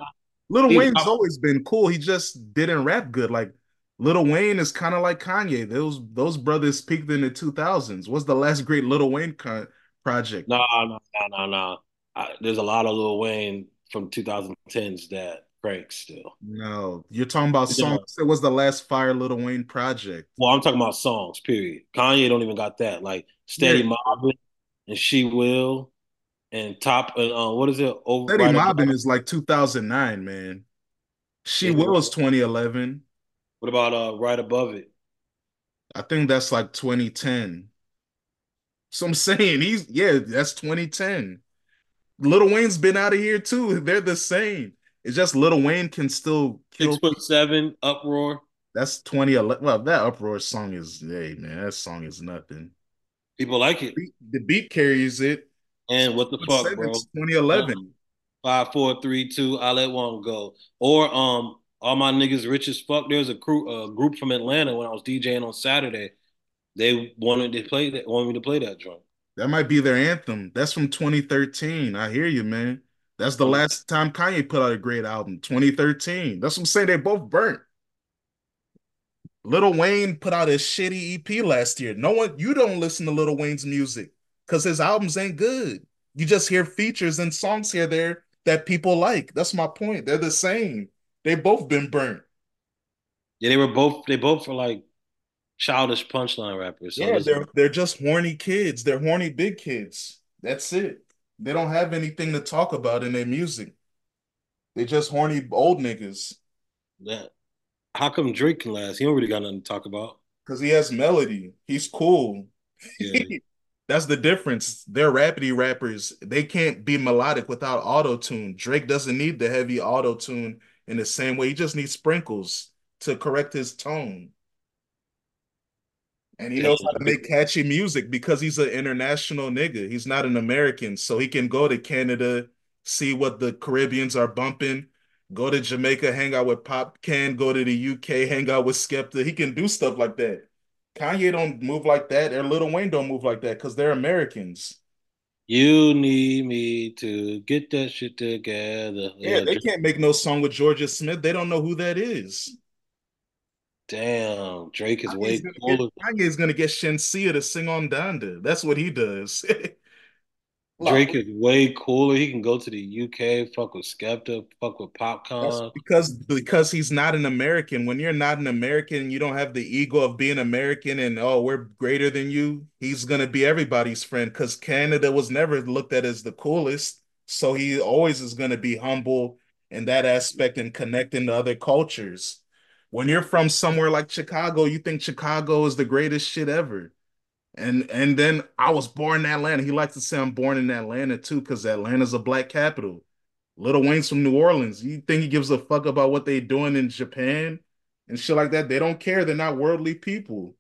Speaker 1: Little
Speaker 2: He's
Speaker 1: Wayne's
Speaker 2: pop-
Speaker 1: always been cool. He just didn't rap good. Like Little Wayne is kind of like Kanye. Those those brothers peaked in the 2000s. What's the last great Little Wayne con- project?
Speaker 2: No, no, no, no, no. There's a lot of Lil Wayne from 2010s that cranks still.
Speaker 1: No, you're talking about
Speaker 2: Yeah.
Speaker 1: songs. It was the last fire Little Wayne project.
Speaker 2: Well, I'm talking about songs, period. Kanye don't even got that. Like Steady
Speaker 1: Yeah.
Speaker 2: Mobbin and She Will and Top and uh, what is it? Over
Speaker 1: Steady
Speaker 2: right
Speaker 1: Mobbin is like 2009, man. She
Speaker 2: Yeah.
Speaker 1: Will is 2011.
Speaker 2: What about uh right above it?
Speaker 1: I think that's like 2010. So I'm saying he's yeah, that's 2010. Little Wayne's been out of here too. They're the same. It's just Little Wayne can still kill.
Speaker 2: Six foot seven, uproar.
Speaker 1: That's 2011. Well, that uproar song is hey man, that song is nothing.
Speaker 2: People like it.
Speaker 1: Beat- The beat carries it.
Speaker 2: And what the fuck, bro?
Speaker 1: It's 2011.
Speaker 2: Five, four, three, two. I let one go. Or um, all my niggas rich as fuck. There's a crew, a group from Atlanta when I was DJing on Saturday. They wanted to play that. Wanted me to play that joint.
Speaker 1: That might be their anthem. That's from 2013. I hear you, man. That's the last time Kanye put out a great album, 2013. That's what I'm saying. They both burnt. Little Wayne put out a shitty EP last year. No one, you don't listen to Little Wayne's music because his albums ain't good. You just hear features and songs here there that people like. That's my point. They're the same. They both been burnt.
Speaker 2: Yeah, they were both. They both were like childish punchline rappers. So
Speaker 1: Yeah, they're they're just horny kids. They're horny big kids. That's it. They don't have anything to talk about in their music. They just horny old niggas
Speaker 2: that. How come Drake can last? He don't really got nothing to talk about.
Speaker 1: because he has melody. He's cool.
Speaker 2: Yeah.
Speaker 1: That's the difference. They're rapidy rappers. They can't be melodic without auto tune. Drake doesn't need the heavy auto tune in the same way. He just needs sprinkles to correct his tone. And he knows how to make catchy music because he's an international nigga. He's not an American. So he can go to Canada, see what the Caribbeans are bumping, go to Jamaica, hang out with Popcaan, go to the UK, hang out with Skepta. He can do stuff like that. Kanye don't move like that, or Lil Wayne don't move like that because they're Americans.
Speaker 2: You need me to get that shit together.
Speaker 1: Yeah, they can't make no song with Jorja Smith. They don't know who that is.
Speaker 2: Damn, Drake is way
Speaker 1: gonna
Speaker 2: cooler.
Speaker 1: get, Kanye's gonna get Shenseea to sing on Donda. That's what he does.
Speaker 2: Drake is way cooler. He can go to the UK, fuck with Skepta, fuck with Popcaan.
Speaker 1: because because he's not an American. When you're not an American, you don't have the ego of being American and oh, we're greater than you. He's gonna be everybody's friend because Canada was never looked at as the coolest. So he always is gonna be humble in that aspect and connecting to other cultures. When you're from somewhere like Chicago, you think Chicago is the greatest shit ever. And and then I was born in Atlanta. He likes to say I'm born in Atlanta too, because Atlanta's a black capital. Little Wayne's from New Orleans. You think he gives a fuck about what they doing in Japan and shit like that? They don't care. They're not worldly people.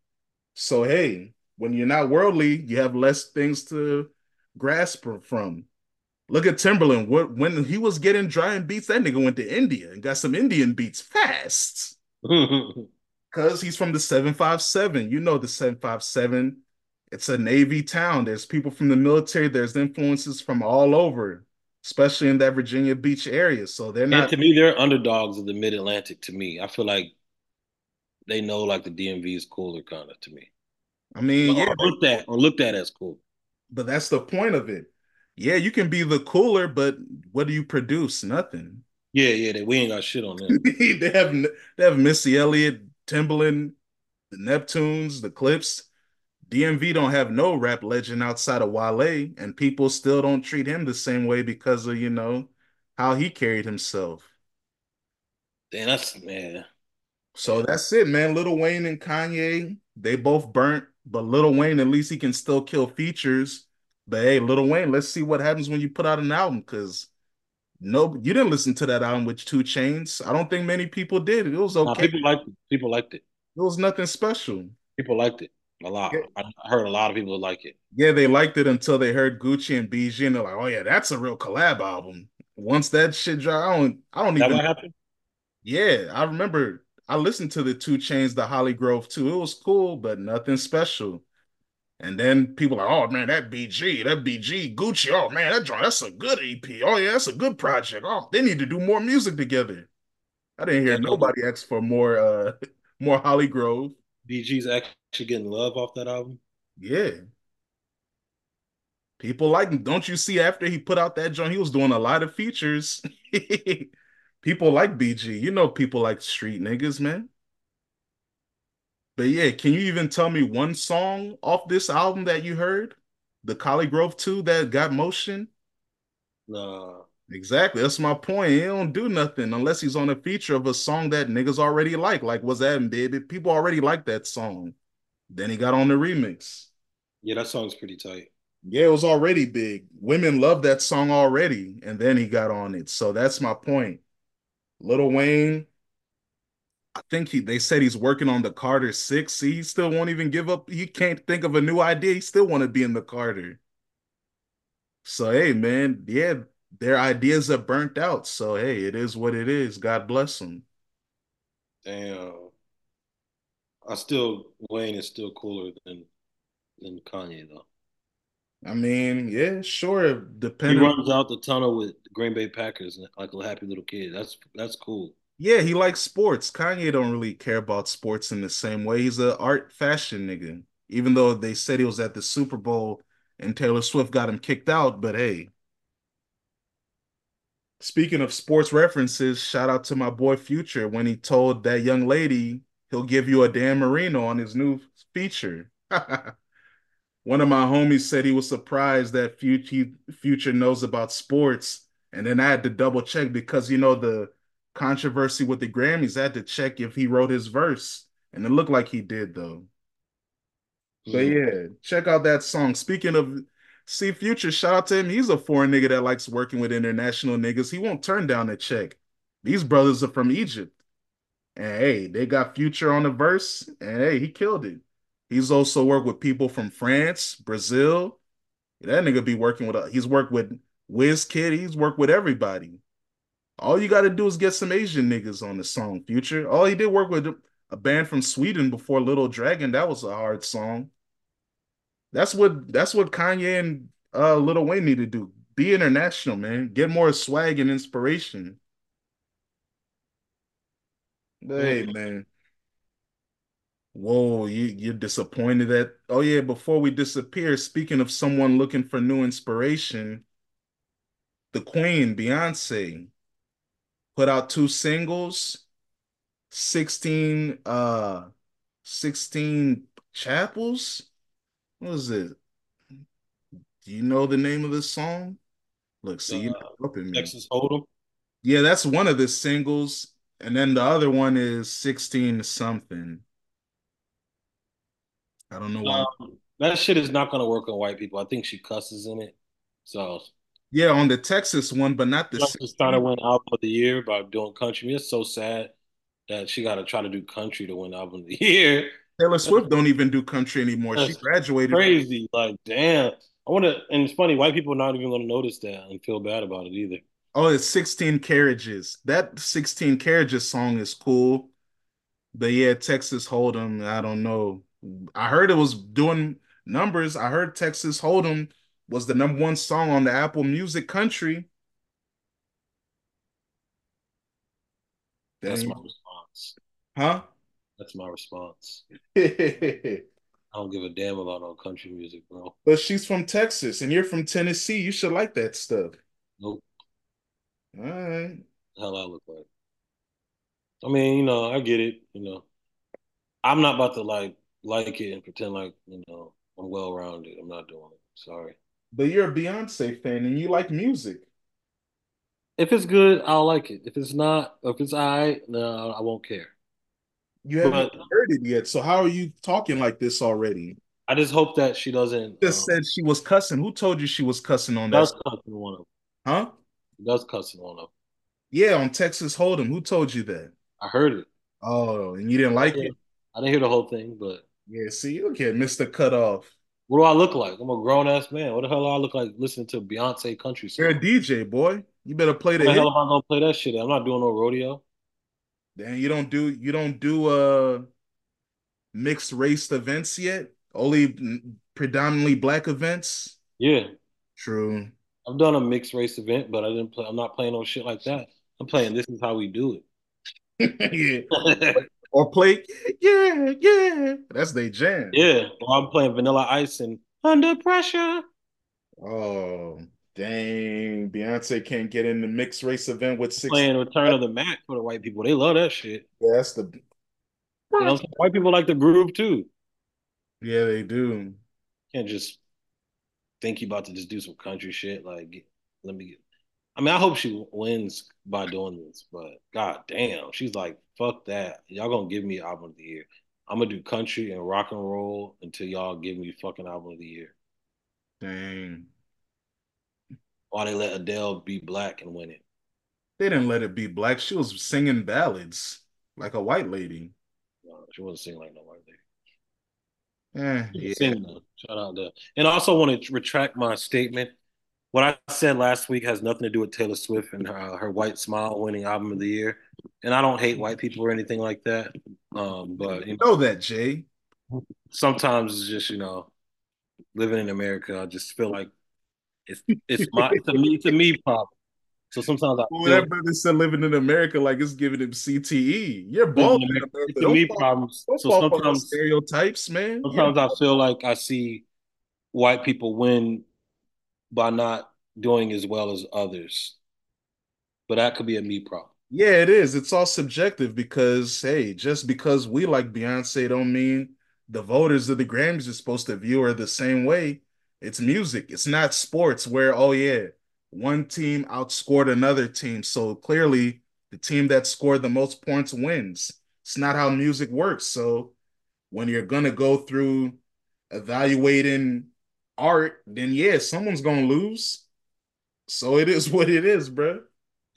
Speaker 1: So hey, when you're not worldly, you have less things to grasp from. Look at Timbaland. What when he was getting dry and beats, that nigga went to India and got some Indian beats fast. Cause he's from the 757. You know the 757. It's a Navy town. There's people from the military, there's influences from all over, especially in that Virginia Beach area. So they're
Speaker 2: and
Speaker 1: not
Speaker 2: to me, they're underdogs of the Mid Atlantic. To me, I feel like they know like the DMV is cooler, kind of to me.
Speaker 1: I mean, yeah,
Speaker 2: or looked at or looked at as cool.
Speaker 1: but that's the point of it. Yeah, you can be the cooler, but what do you produce? Nothing.
Speaker 2: Yeah, yeah, they, we ain't got shit on them.
Speaker 1: they have they have Missy Elliott, Timbaland, the Neptunes, the Clipse. DMV don't have no rap legend outside of Wale, and people still don't treat him the same way because of you know how he carried himself.
Speaker 2: Damn, that's man.
Speaker 1: So that's it, man. Little Wayne and Kanye, they both burnt, but Little Wayne, at least he can still kill features. But hey, Little Wayne, let's see what happens when you put out an album because no, you didn't listen to that album with 2 Chainz. I don't think many people did. It was okay.
Speaker 2: people liked it. People liked it.
Speaker 1: It was nothing special.
Speaker 2: People liked it a lot.
Speaker 1: Yeah,
Speaker 2: I heard a lot of people like it.
Speaker 1: yeah, they liked it until they heard Gucci and BG, and they're like, "Oh yeah, that's a real collab album." Once that shit dropped, I don't, I don't
Speaker 2: that
Speaker 1: even.
Speaker 2: what happened?
Speaker 1: Yeah, I remember. I listened to the 2 Chainz, the Holly Grove too. It was cool, but nothing special. And then people are, like, oh man, that BG, that BG, Gucci, oh man, that joint, that's a good EP. Oh yeah, that's a good project. Oh, they need to do more music together. I didn't hear nobody ask for more uh more Holly Grove.
Speaker 2: BG's actually getting love off that album.
Speaker 1: Yeah. People like him. Don't you see after he put out that joint, he was doing a lot of features. people like BG. You know people like street niggas, man. But yeah, can you even tell me one song off this album that you heard? The ColleGrove 2 that got motion?
Speaker 2: Nah,
Speaker 1: Exactly. That's my point. He don't do nothing unless he's on a feature of a song that niggas already like. Like, was that baby? People already like that song. Then he got on the remix.
Speaker 2: yeah, that song's pretty tight.
Speaker 1: Yeah, it was already big. Women love that song already. And then he got on it. So that's my point. Little Wayne, I think he they said he's working on the Carter Six. See, he still won't even give up. He can't think of a new idea. He still want to be in the Carter. So hey, man, yeah, their ideas are burnt out. So hey, it is what it is. God bless them.
Speaker 2: Damn. I still Wayne is still cooler than than Kanye though.
Speaker 1: I mean, yeah, sure.
Speaker 2: He
Speaker 1: Depending,
Speaker 2: runs out the tunnel with Green Bay Packers like a happy little kid. That's that's cool.
Speaker 1: Yeah, he likes sports. Kanye don't really care about sports in the same way. He's an art fashion nigga. Even though they said he was at the Super Bowl and Taylor Swift got him kicked out, but hey, speaking of sports references, shout out to my boy Future when he told that young lady he'll give you a Dan Marino on his new feature. One of my homies said he was surprised that Future Future knows about sports, and then I had to double check because you know the controversy with the Grammys. I had to check if he wrote his verse, and it looked like he did though. But yeah, check out that song. Speaking of see Future, shout out to him. He's a foreign nigga that likes working with international niggas. He won't turn down a check. These brothers are from Egypt. And hey, they got Future on the verse, and hey, he killed it. He's also worked with people from France, Brazil. That nigga be working with. A, he's worked with Wizkid. He's worked with everybody. All you got to do is get some Asian niggas on the song. Future. All he did work with a band from Sweden before Little Dragon. That was a hard song. That's what. That's what Kanye and uh, Little Wayne need to do. Be international, man. Get more swag and inspiration. Hey,
Speaker 2: Mm.
Speaker 1: man. Whoa, you you're disappointed that. Oh yeah, before we disappear, speaking of someone looking for new inspiration, the Queen, Beyonce, put out two singles, 16 uh 16 chapels. What is it? Do you know the name of this song? Look, see,
Speaker 2: Uh,
Speaker 1: not helping me.
Speaker 2: Texas Hold'em.
Speaker 1: Yeah, that's one of the singles, and then the other one is 16 something. I don't know why.
Speaker 2: Um, that shit is not gonna work on white people. I think she cusses in it. So
Speaker 1: Yeah, on the Texas one, but not the
Speaker 2: Plus, just trying to
Speaker 1: 16.
Speaker 2: win album of the year by doing country. It's so sad that she got to try to do country to win album of the year.
Speaker 1: Taylor Swift don't even do country anymore. She graduated
Speaker 2: crazy. Like, damn. I want to, and it's funny, white people are not even going to notice that and feel bad about it either.
Speaker 1: oh, it's 16 Carriages. That 16 Carriages song is cool. But yeah, Texas Hold'em, I don't know. I heard it was doing numbers. I heard Texas Hold'em was the number one song on the Apple Music Country.
Speaker 2: That's my response.
Speaker 1: Huh?
Speaker 2: That's my response. I don't give a damn about no country music, bro.
Speaker 1: But she's from Texas and you're from Tennessee. You should like that stuff.
Speaker 2: Nope.
Speaker 1: All right.
Speaker 2: Hell I look like. I mean, you know, I get it. You know, I'm not about to like like it and pretend like you know I'm well rounded. I'm not doing it. Sorry.
Speaker 1: But you're a Beyonce fan and you like music.
Speaker 2: If it's good, I'll like it. If it's not, if it's all right, no, I won't care.
Speaker 1: You haven't
Speaker 2: But
Speaker 1: heard it yet. So how are you talking like this already?
Speaker 2: I just hope that she doesn't.
Speaker 1: Just
Speaker 2: Um,
Speaker 1: said she was cussing. Who told you she was cussing on that?
Speaker 2: does cuss in one of them.
Speaker 1: Huh?
Speaker 2: Does cussing one of them.
Speaker 1: Yeah, on Texas Hold'em. Who told you that?
Speaker 2: I heard it.
Speaker 1: Oh, and you didn't like
Speaker 2: Yeah.
Speaker 1: it?
Speaker 2: I didn't hear the whole thing, but
Speaker 1: Yeah, see, you get Mr. Cutoff.
Speaker 2: What do I look like? I'm a grown ass man. What the hell do I look like listening to Beyonce country
Speaker 1: You're a? DJ, boy. You better play
Speaker 2: What
Speaker 1: the
Speaker 2: the hell am I gonna play that shit? at? I'm not doing no rodeo.
Speaker 1: Then you don't do you don't do uh mixed race events yet. Only predominantly black events.
Speaker 2: Yeah,
Speaker 1: True.
Speaker 2: I've done a mixed race event, but I didn't play. I'm not playing no shit like that. I'm playing. This is how we do it. yeah.
Speaker 1: Or play, yeah, yeah. That's their jam.
Speaker 2: yeah, well, I'm playing Vanilla Ice and Under Pressure.
Speaker 1: Oh, dang. Beyonce can't get in the mixed race event with six.
Speaker 2: Playing Return of the Mac for the white people. They love that shit.
Speaker 1: Yeah, that's the
Speaker 2: You know, white people like the groove too.
Speaker 1: yeah, they do.
Speaker 2: Can't just think you about to just do some country shit. Like, let me get. I mean, I hope she wins by doing this, but god damn, she's like, fuck that. Y'all gonna give me album of the year. I'm gonna do country and rock and roll until y'all give me fucking album of the year.
Speaker 1: Dang.
Speaker 2: Why they let Adele be black and win it?
Speaker 1: They didn't let it be black. She was singing ballads like a white lady.
Speaker 2: No, she wasn't singing like no white lady.
Speaker 1: Eh, yeah.
Speaker 2: singing. Shout out to. And I also want to retract my statement. What I said last week has nothing to do with Taylor Swift and her, her White Smile winning album of the year. And I don't hate white people or anything like that. Um, but you know,
Speaker 1: know that, Jay.
Speaker 2: sometimes it's just you know, living in America, I just feel like it's it's my it's a me it's a me problem. So sometimes I
Speaker 1: Well,
Speaker 2: feel
Speaker 1: that brother said living in America like it's giving him CTE. You're America.
Speaker 2: it's me
Speaker 1: fall,
Speaker 2: problem.
Speaker 1: don't
Speaker 2: So
Speaker 1: fall for those
Speaker 2: sometimes
Speaker 1: stereotypes, man.
Speaker 2: Sometimes I feel like I see white people win by not doing as well as others. But that could be a me problem.
Speaker 1: Yeah, it is. It's all subjective because, hey, just because we like Beyonce don't mean the voters of the Grammys are supposed to view her the same way. It's music. It's not sports where, oh yeah, one team outscored another team. So clearly the team that scored the most points wins. It's not how music works. So when you're gonna go through evaluating art, then yeah, someone's gonna lose. So it is what it is, bro.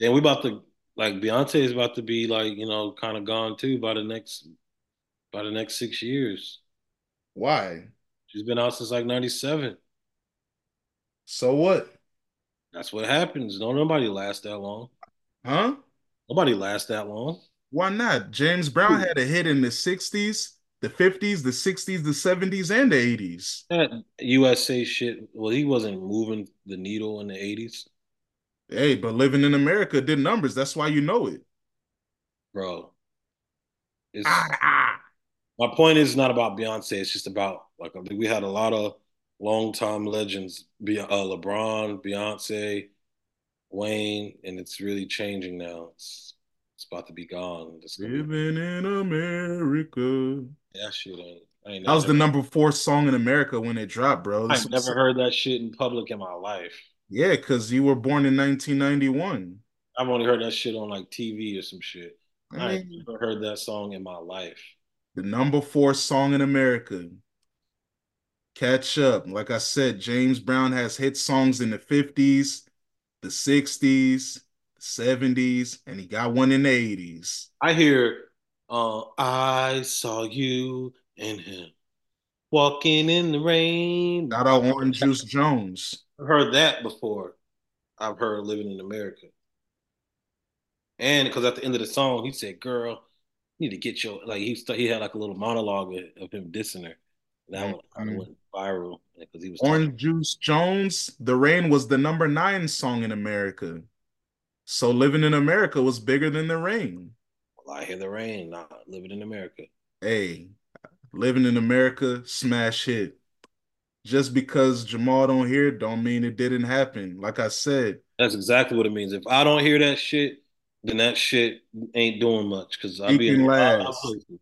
Speaker 2: And we about to like Beyonce is about to be like, you know, kind of gone too by the next by the next six years.
Speaker 1: Why?
Speaker 2: She's been out since like ninety seven.
Speaker 1: So what?
Speaker 2: That's what happens. Don't nobody last that long.
Speaker 1: Huh?
Speaker 2: Nobody lasts that long.
Speaker 1: Why not? James Brown had a hit in the 60s, the 50s, the 60s, the 70s, and the 80s.
Speaker 2: That USA shit. Well, he wasn't moving the needle in the eighties,
Speaker 1: Hey, but living in America did numbers. That's why you know it.
Speaker 2: bro. It's
Speaker 1: Ah, ah.
Speaker 2: my point is not about Beyonce. It's just about like we had a lot of long time legends, Be- uh, LeBron, Beyonce, Wayne, and it's really changing now. It's it's about to be gone.
Speaker 1: Living in America.
Speaker 2: that shit ain't. I
Speaker 1: That was the number four song in America when it dropped, bro.
Speaker 2: I
Speaker 1: This
Speaker 2: never heard that shit in public in my life.
Speaker 1: Yeah, because you were born in 1991.
Speaker 2: I've only heard that shit on like TV or some shit.
Speaker 1: I
Speaker 2: I ain't never heard that song in my life.
Speaker 1: the number four song in America. Catch up. Like I said, James Brown has hit songs in the 50s, the 60s, the 70s, and he got one in the 80s.
Speaker 2: I hear, uh, I saw you and him walking in the rain.
Speaker 1: Not out Orange Juice Jones.
Speaker 2: Heard that before. I've heard living in America. And because at the end of the song, he said, "Girl, you need to get your like." He st- he had like a little monologue of, him dissing her. And that one kind of
Speaker 1: Mhm.
Speaker 2: went viral because he was talking.
Speaker 1: Orange Juice Jones, The Rain was the number nine song in America. So Living in America was bigger than The Rain.
Speaker 2: Well, I hear the rain, not living in America.
Speaker 1: Hey, Living in America, smash hit. Just because Jamal don't hear it, don't mean it didn't happen. Like I said,
Speaker 2: That's exactly what it means. If I don't hear that shit, then that shit ain't doing much because I'll be in
Speaker 1: Speaking
Speaker 2: a lot of places.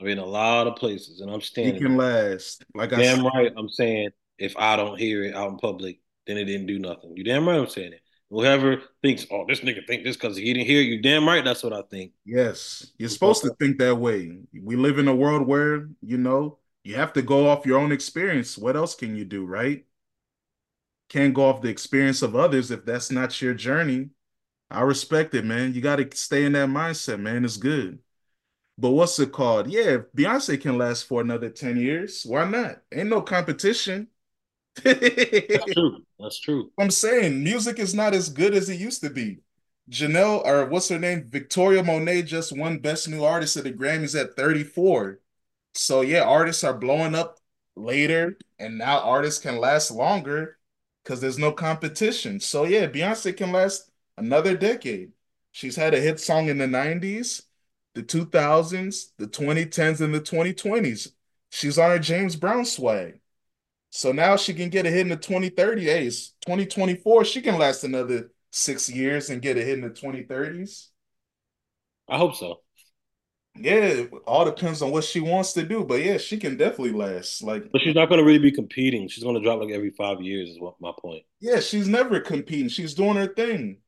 Speaker 2: Be in a lot of places, and I'm standing.
Speaker 1: he can last. Like I
Speaker 2: Damn right, I'm saying if I don't hear it out in public, then it didn't do nothing. You damn right I'm saying it. Whoever thinks, oh, this nigga think this because he didn't hear you. Damn right, that's what I think.
Speaker 1: Yes, you're supposed to think that way. We live in a world where, you know, you have to go off your own experience. What else can you do, right? Can't go off the experience of others if that's not your journey. I respect it, man. You got to stay in that mindset, man. It's good. But what's it called? Yeah, Beyonce can last for another 10 years. Why not? Ain't no competition.
Speaker 2: That's true. That's true.
Speaker 1: I'm saying music is not as good as it used to be. Janelle, or what's her name? Victoria Monet just won Best New Artist at the Grammys at 34. So yeah, artists are blowing up later, and now artists can last longer because there's no competition. So yeah, Beyonce can last another decade. She's had a hit song in the 90s, the 2000s, the 2010s, and the 2020s. She's on her James Brown swag. So now she can get a hit in the 2030 A's. 2024, she can last another six years and get a hit in the 2030s.
Speaker 2: I hope so.
Speaker 1: Yeah, it all depends on what she wants to do. But yeah, she can definitely last. Like,
Speaker 2: But she's not going to really be competing. She's going to drop like every five years, is what my point.
Speaker 1: yeah, she's never competing. She's doing her thing.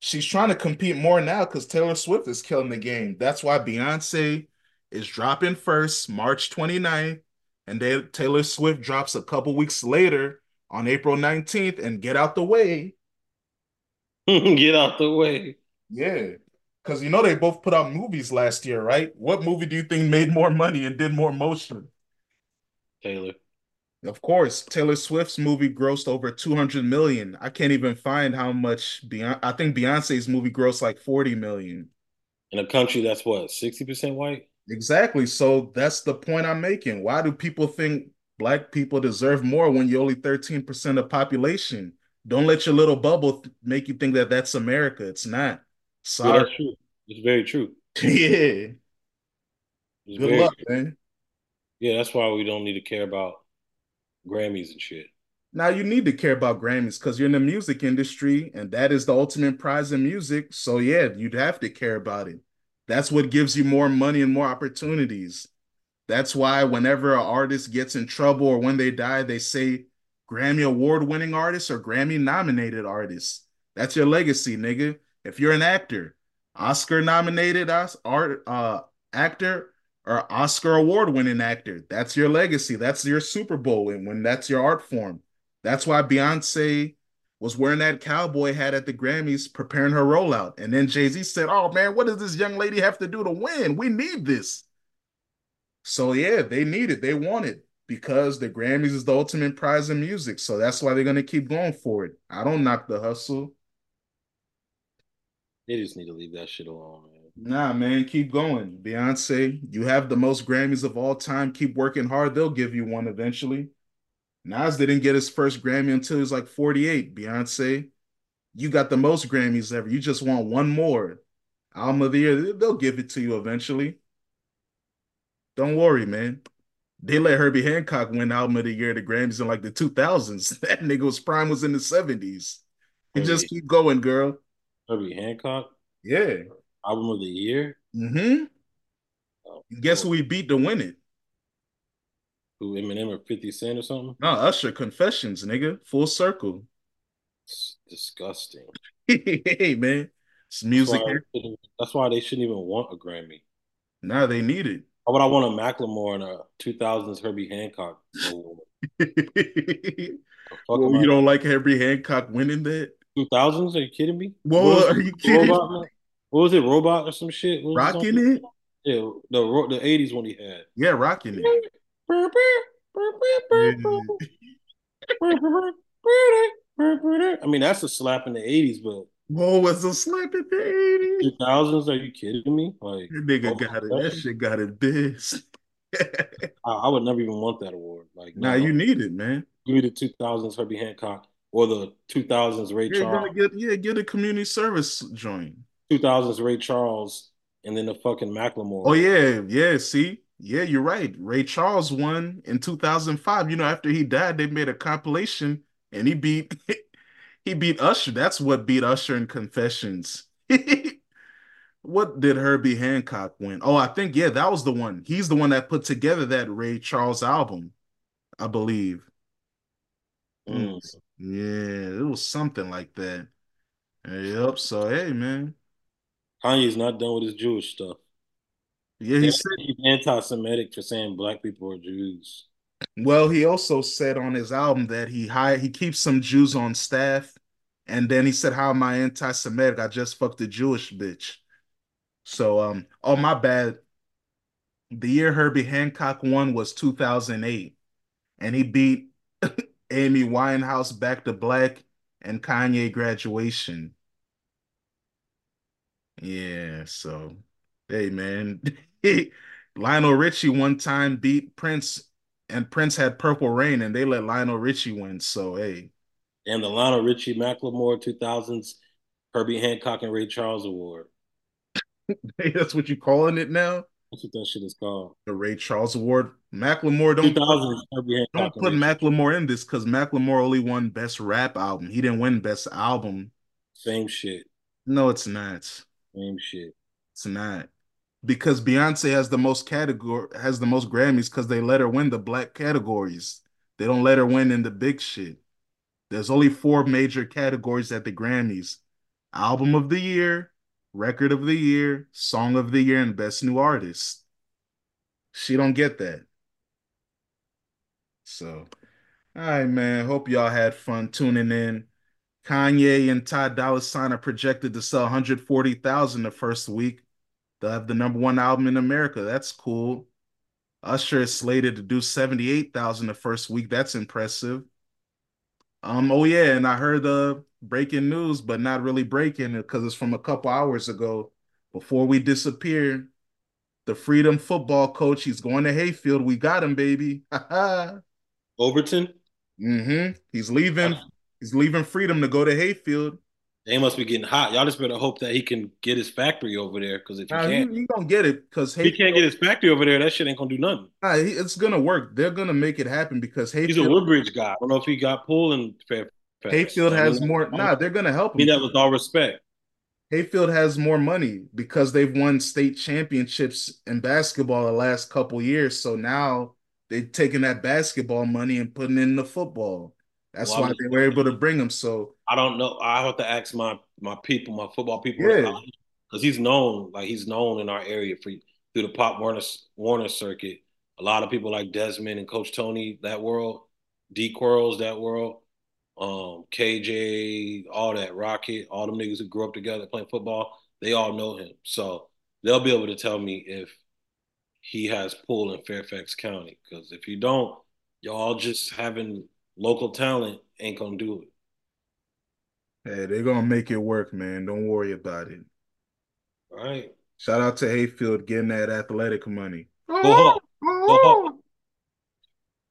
Speaker 1: She's trying to compete more now because Taylor Swift is killing the game. That's why Beyonce is dropping first, March 29th, and then Taylor Swift drops a couple weeks later on April 19th. And get out the way.
Speaker 2: Get out the way.
Speaker 1: Yeah. Because you know they both put out movies last year, right? What movie do you think made more money and did more motion?
Speaker 2: Taylor.
Speaker 1: Of course, Taylor Swift's movie grossed over 200 million. I can't even find how much Beyonce, I think Beyonce's movie grossed like 40 million.
Speaker 2: In a country that's what, 60% white?
Speaker 1: Exactly. So that's the point I'm making. Why do people think black people deserve more when you're only 13% of population? Don't let your little bubble make you think that that's America. It's not.
Speaker 2: Yeah,
Speaker 1: Sorry.
Speaker 2: that's true. It's very true.
Speaker 1: Yeah.
Speaker 2: It's
Speaker 1: Good luck,
Speaker 2: true.
Speaker 1: man.
Speaker 2: Yeah, that's why we don't need to care about Grammys and shit.
Speaker 1: Now you need to care about Grammys because you're in the music industry and that is the ultimate prize in music. So yeah, you'd have to care about it. That's what gives you more money and more opportunities. That's why whenever an artist gets in trouble or when they die, they say Grammy award winning artist or Grammy nominated artist. That's your legacy, nigga. If you're an actor, Oscar nominated us art uh actor or Oscar award winning actor, that's your legacy. That's your Super Bowl and when that's your art form. That's why Beyonce was wearing that cowboy hat at the Grammys preparing her rollout. And then Jay-Z said, "Oh man, what does this young lady have to do to win? We need this." So yeah, they need it. They want it because the Grammys is the ultimate prize in music. So that's why they're gonna keep going for it. I don't knock the hustle.
Speaker 2: They just need to leave that shit alone, man.
Speaker 1: Nah, man, keep going. Beyonce, you have the most Grammys of all time. Keep working hard. They'll give you one eventually. Nas didn't get his first Grammy until he was like 48. Beyonce, you got the most Grammys ever. You just want one more. Album of the year, they'll give it to you eventually. Don't worry, man. They let Herbie Hancock win album of the year at the Grammys in like the 2000s. That nigga's prime was in the 70s. You just keep going, girl.
Speaker 2: Herbie Hancock,
Speaker 1: Yeah.
Speaker 2: album of the year.
Speaker 1: Mm-hmm.
Speaker 2: Oh,
Speaker 1: Guess who he beat to win it?
Speaker 2: who Eminem or 50 Cent or something?
Speaker 1: No, Usher Confessions, nigga. Full circle.
Speaker 2: It's disgusting.
Speaker 1: hey, man. It's
Speaker 2: That's
Speaker 1: music
Speaker 2: why, that's why they shouldn't even want a Grammy.
Speaker 1: Now they need it.
Speaker 2: Why would I want a Macklemore and a 2000s Herbie Hancock award? The fuck
Speaker 1: well, you don't like Herbie Hancock winning that?
Speaker 2: 2000s? Are you kidding me? What
Speaker 1: are you kidding?
Speaker 2: Robot? What was it? Robot or some shit?
Speaker 1: Rocking it?
Speaker 2: Yeah, the the 80s one he had.
Speaker 1: Yeah, rocking it.
Speaker 2: I mean, that's a slap in the 80s, but
Speaker 1: Whoa, was a slap in the 80s.
Speaker 2: 2000s? Are you kidding me? Like,
Speaker 1: That nigga
Speaker 2: oh,
Speaker 1: got it. That shit got it biz.
Speaker 2: I, I would never even want that award. Like,
Speaker 1: now
Speaker 2: no,
Speaker 1: you need it, man.
Speaker 2: give me the 2000s Herbie Hancock or the 2000s Ray
Speaker 1: You're
Speaker 2: Charles,
Speaker 1: get yeah, get a community service joint.
Speaker 2: 2000s Ray Charles, and then the fucking Macklemore.
Speaker 1: Oh yeah, yeah. See, yeah, you're right. Ray Charles won in 2005. You know, after he died, they made a compilation, and he beat he beat Usher. That's what beat Usher in Confessions. What did Herbie Hancock win? Oh, I think yeah, that was the one. He's the one that put together that Ray Charles album, I believe. Mm,
Speaker 2: Mm.
Speaker 1: Yeah, it was something like that. Yep. So hey, man.
Speaker 2: Kanye's not done with his Jewish stuff.
Speaker 1: Yeah, he said.
Speaker 2: he's anti-Semitic for saying black people are Jews.
Speaker 1: Well, he also said on his album that he hire he keeps some Jews on staff, and then he said, "How am I anti-Semitic? I just fucked a Jewish bitch." So, um, oh my bad. The year Herbie Hancock won was 2008, and he beat Amy Winehouse back to black and Kanye graduation. Yeah, so hey man. Lionel Richie one time beat Prince and Prince had Purple Rain and they let Lionel Richie win. So hey,
Speaker 2: And the Lionel Richie Macklemore 2000s Herbie Hancock and Ray Charles Award.
Speaker 1: hey, that's what you calling it now?
Speaker 2: That's what that shit is called.
Speaker 1: The Ray Charles Award. Macklemore don't
Speaker 2: 2000s
Speaker 1: don't put. Macklemore in this because Macklemore only won Best Rap Album. He didn't win Best Album.
Speaker 2: Same shit.
Speaker 1: No, it's not.
Speaker 2: Same shit.
Speaker 1: It's not. Because Beyonce has the most category has the most Grammys because they let her win the black categories. They don't let her win in the big shit. There's only four major categories at the Grammys: Album of the Year, Record of the Year, Song of the Year, and Best New Artist. She don't get that. So, all right, man. Hope y'all had fun tuning in. Kanye and Ty Dolla Sign are projected to sell 140,000 the first week. They'll have the number one album in America. That's cool. Usher is slated to do 78,000 the first week. That's impressive. Um, oh yeah, and I heard the uh, breaking news, but not really breaking because it's from a couple hours ago. Before we disappear, the Freedom football coach, he's going to Hayfield. We got him, baby.
Speaker 2: Overton?
Speaker 1: mm-hmm. He's leaving. He's leaving Freedom to go to Hayfield.
Speaker 2: They must be getting hot. Y'all just better hope that he can get his factory over there. Because if he can't,
Speaker 1: he, he gonna get it because
Speaker 2: he can't get his factory over there, that shit ain't gonna do nothing.
Speaker 1: Nah, he- it's gonna work. They're gonna make it happen because Hayfield.
Speaker 2: He's a Woodbridge guy. I don't know if he got pulled in Fairfax.
Speaker 1: Hayfield has more. Nah, they're gonna help
Speaker 2: I mean that with all respect.
Speaker 1: Hayfield has more money because they've won state championships in basketball the last couple years. So now they're taking that basketball money and putting it in the football. That's
Speaker 2: Well,
Speaker 1: why they were able to bring him. So
Speaker 2: I don't know. I have to ask my my people, my football people,
Speaker 1: Yeah.
Speaker 2: because he's known, like he's known in our area for through the Pop Warner Warner circuit. A lot of people like Desmond and Coach Tony, that world, D Quirls, that world, um, KJ, all that Rocket, all them niggas who grew up together playing football, they all know him. So they'll be able to tell me if he has pull in Fairfax County. Because if you don't, y'all just having local talent ain't gonna do it.
Speaker 1: hey, they're gonna make it work, man. Don't worry about it.
Speaker 2: All right.
Speaker 1: Shout out to Hayfield getting that athletic money.
Speaker 2: Oh, Go Hawk. Oh. Go Hawk.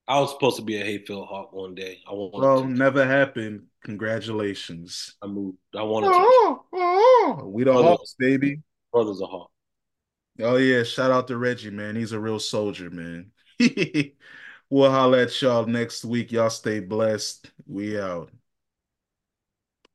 Speaker 2: I was supposed to be a Hayfield Hawk one day. I wanted
Speaker 1: Well,
Speaker 2: to.
Speaker 1: never happened. Congratulations.
Speaker 2: I moved. I wanted oh, to.
Speaker 1: We the
Speaker 2: Brothers.
Speaker 1: Hawks, baby.
Speaker 2: Brother's a Hawk.
Speaker 1: Oh yeah, shout out to Reggie, man. He's a real soldier, man. we'll holler at y'all next week. Y'all stay blessed. We out.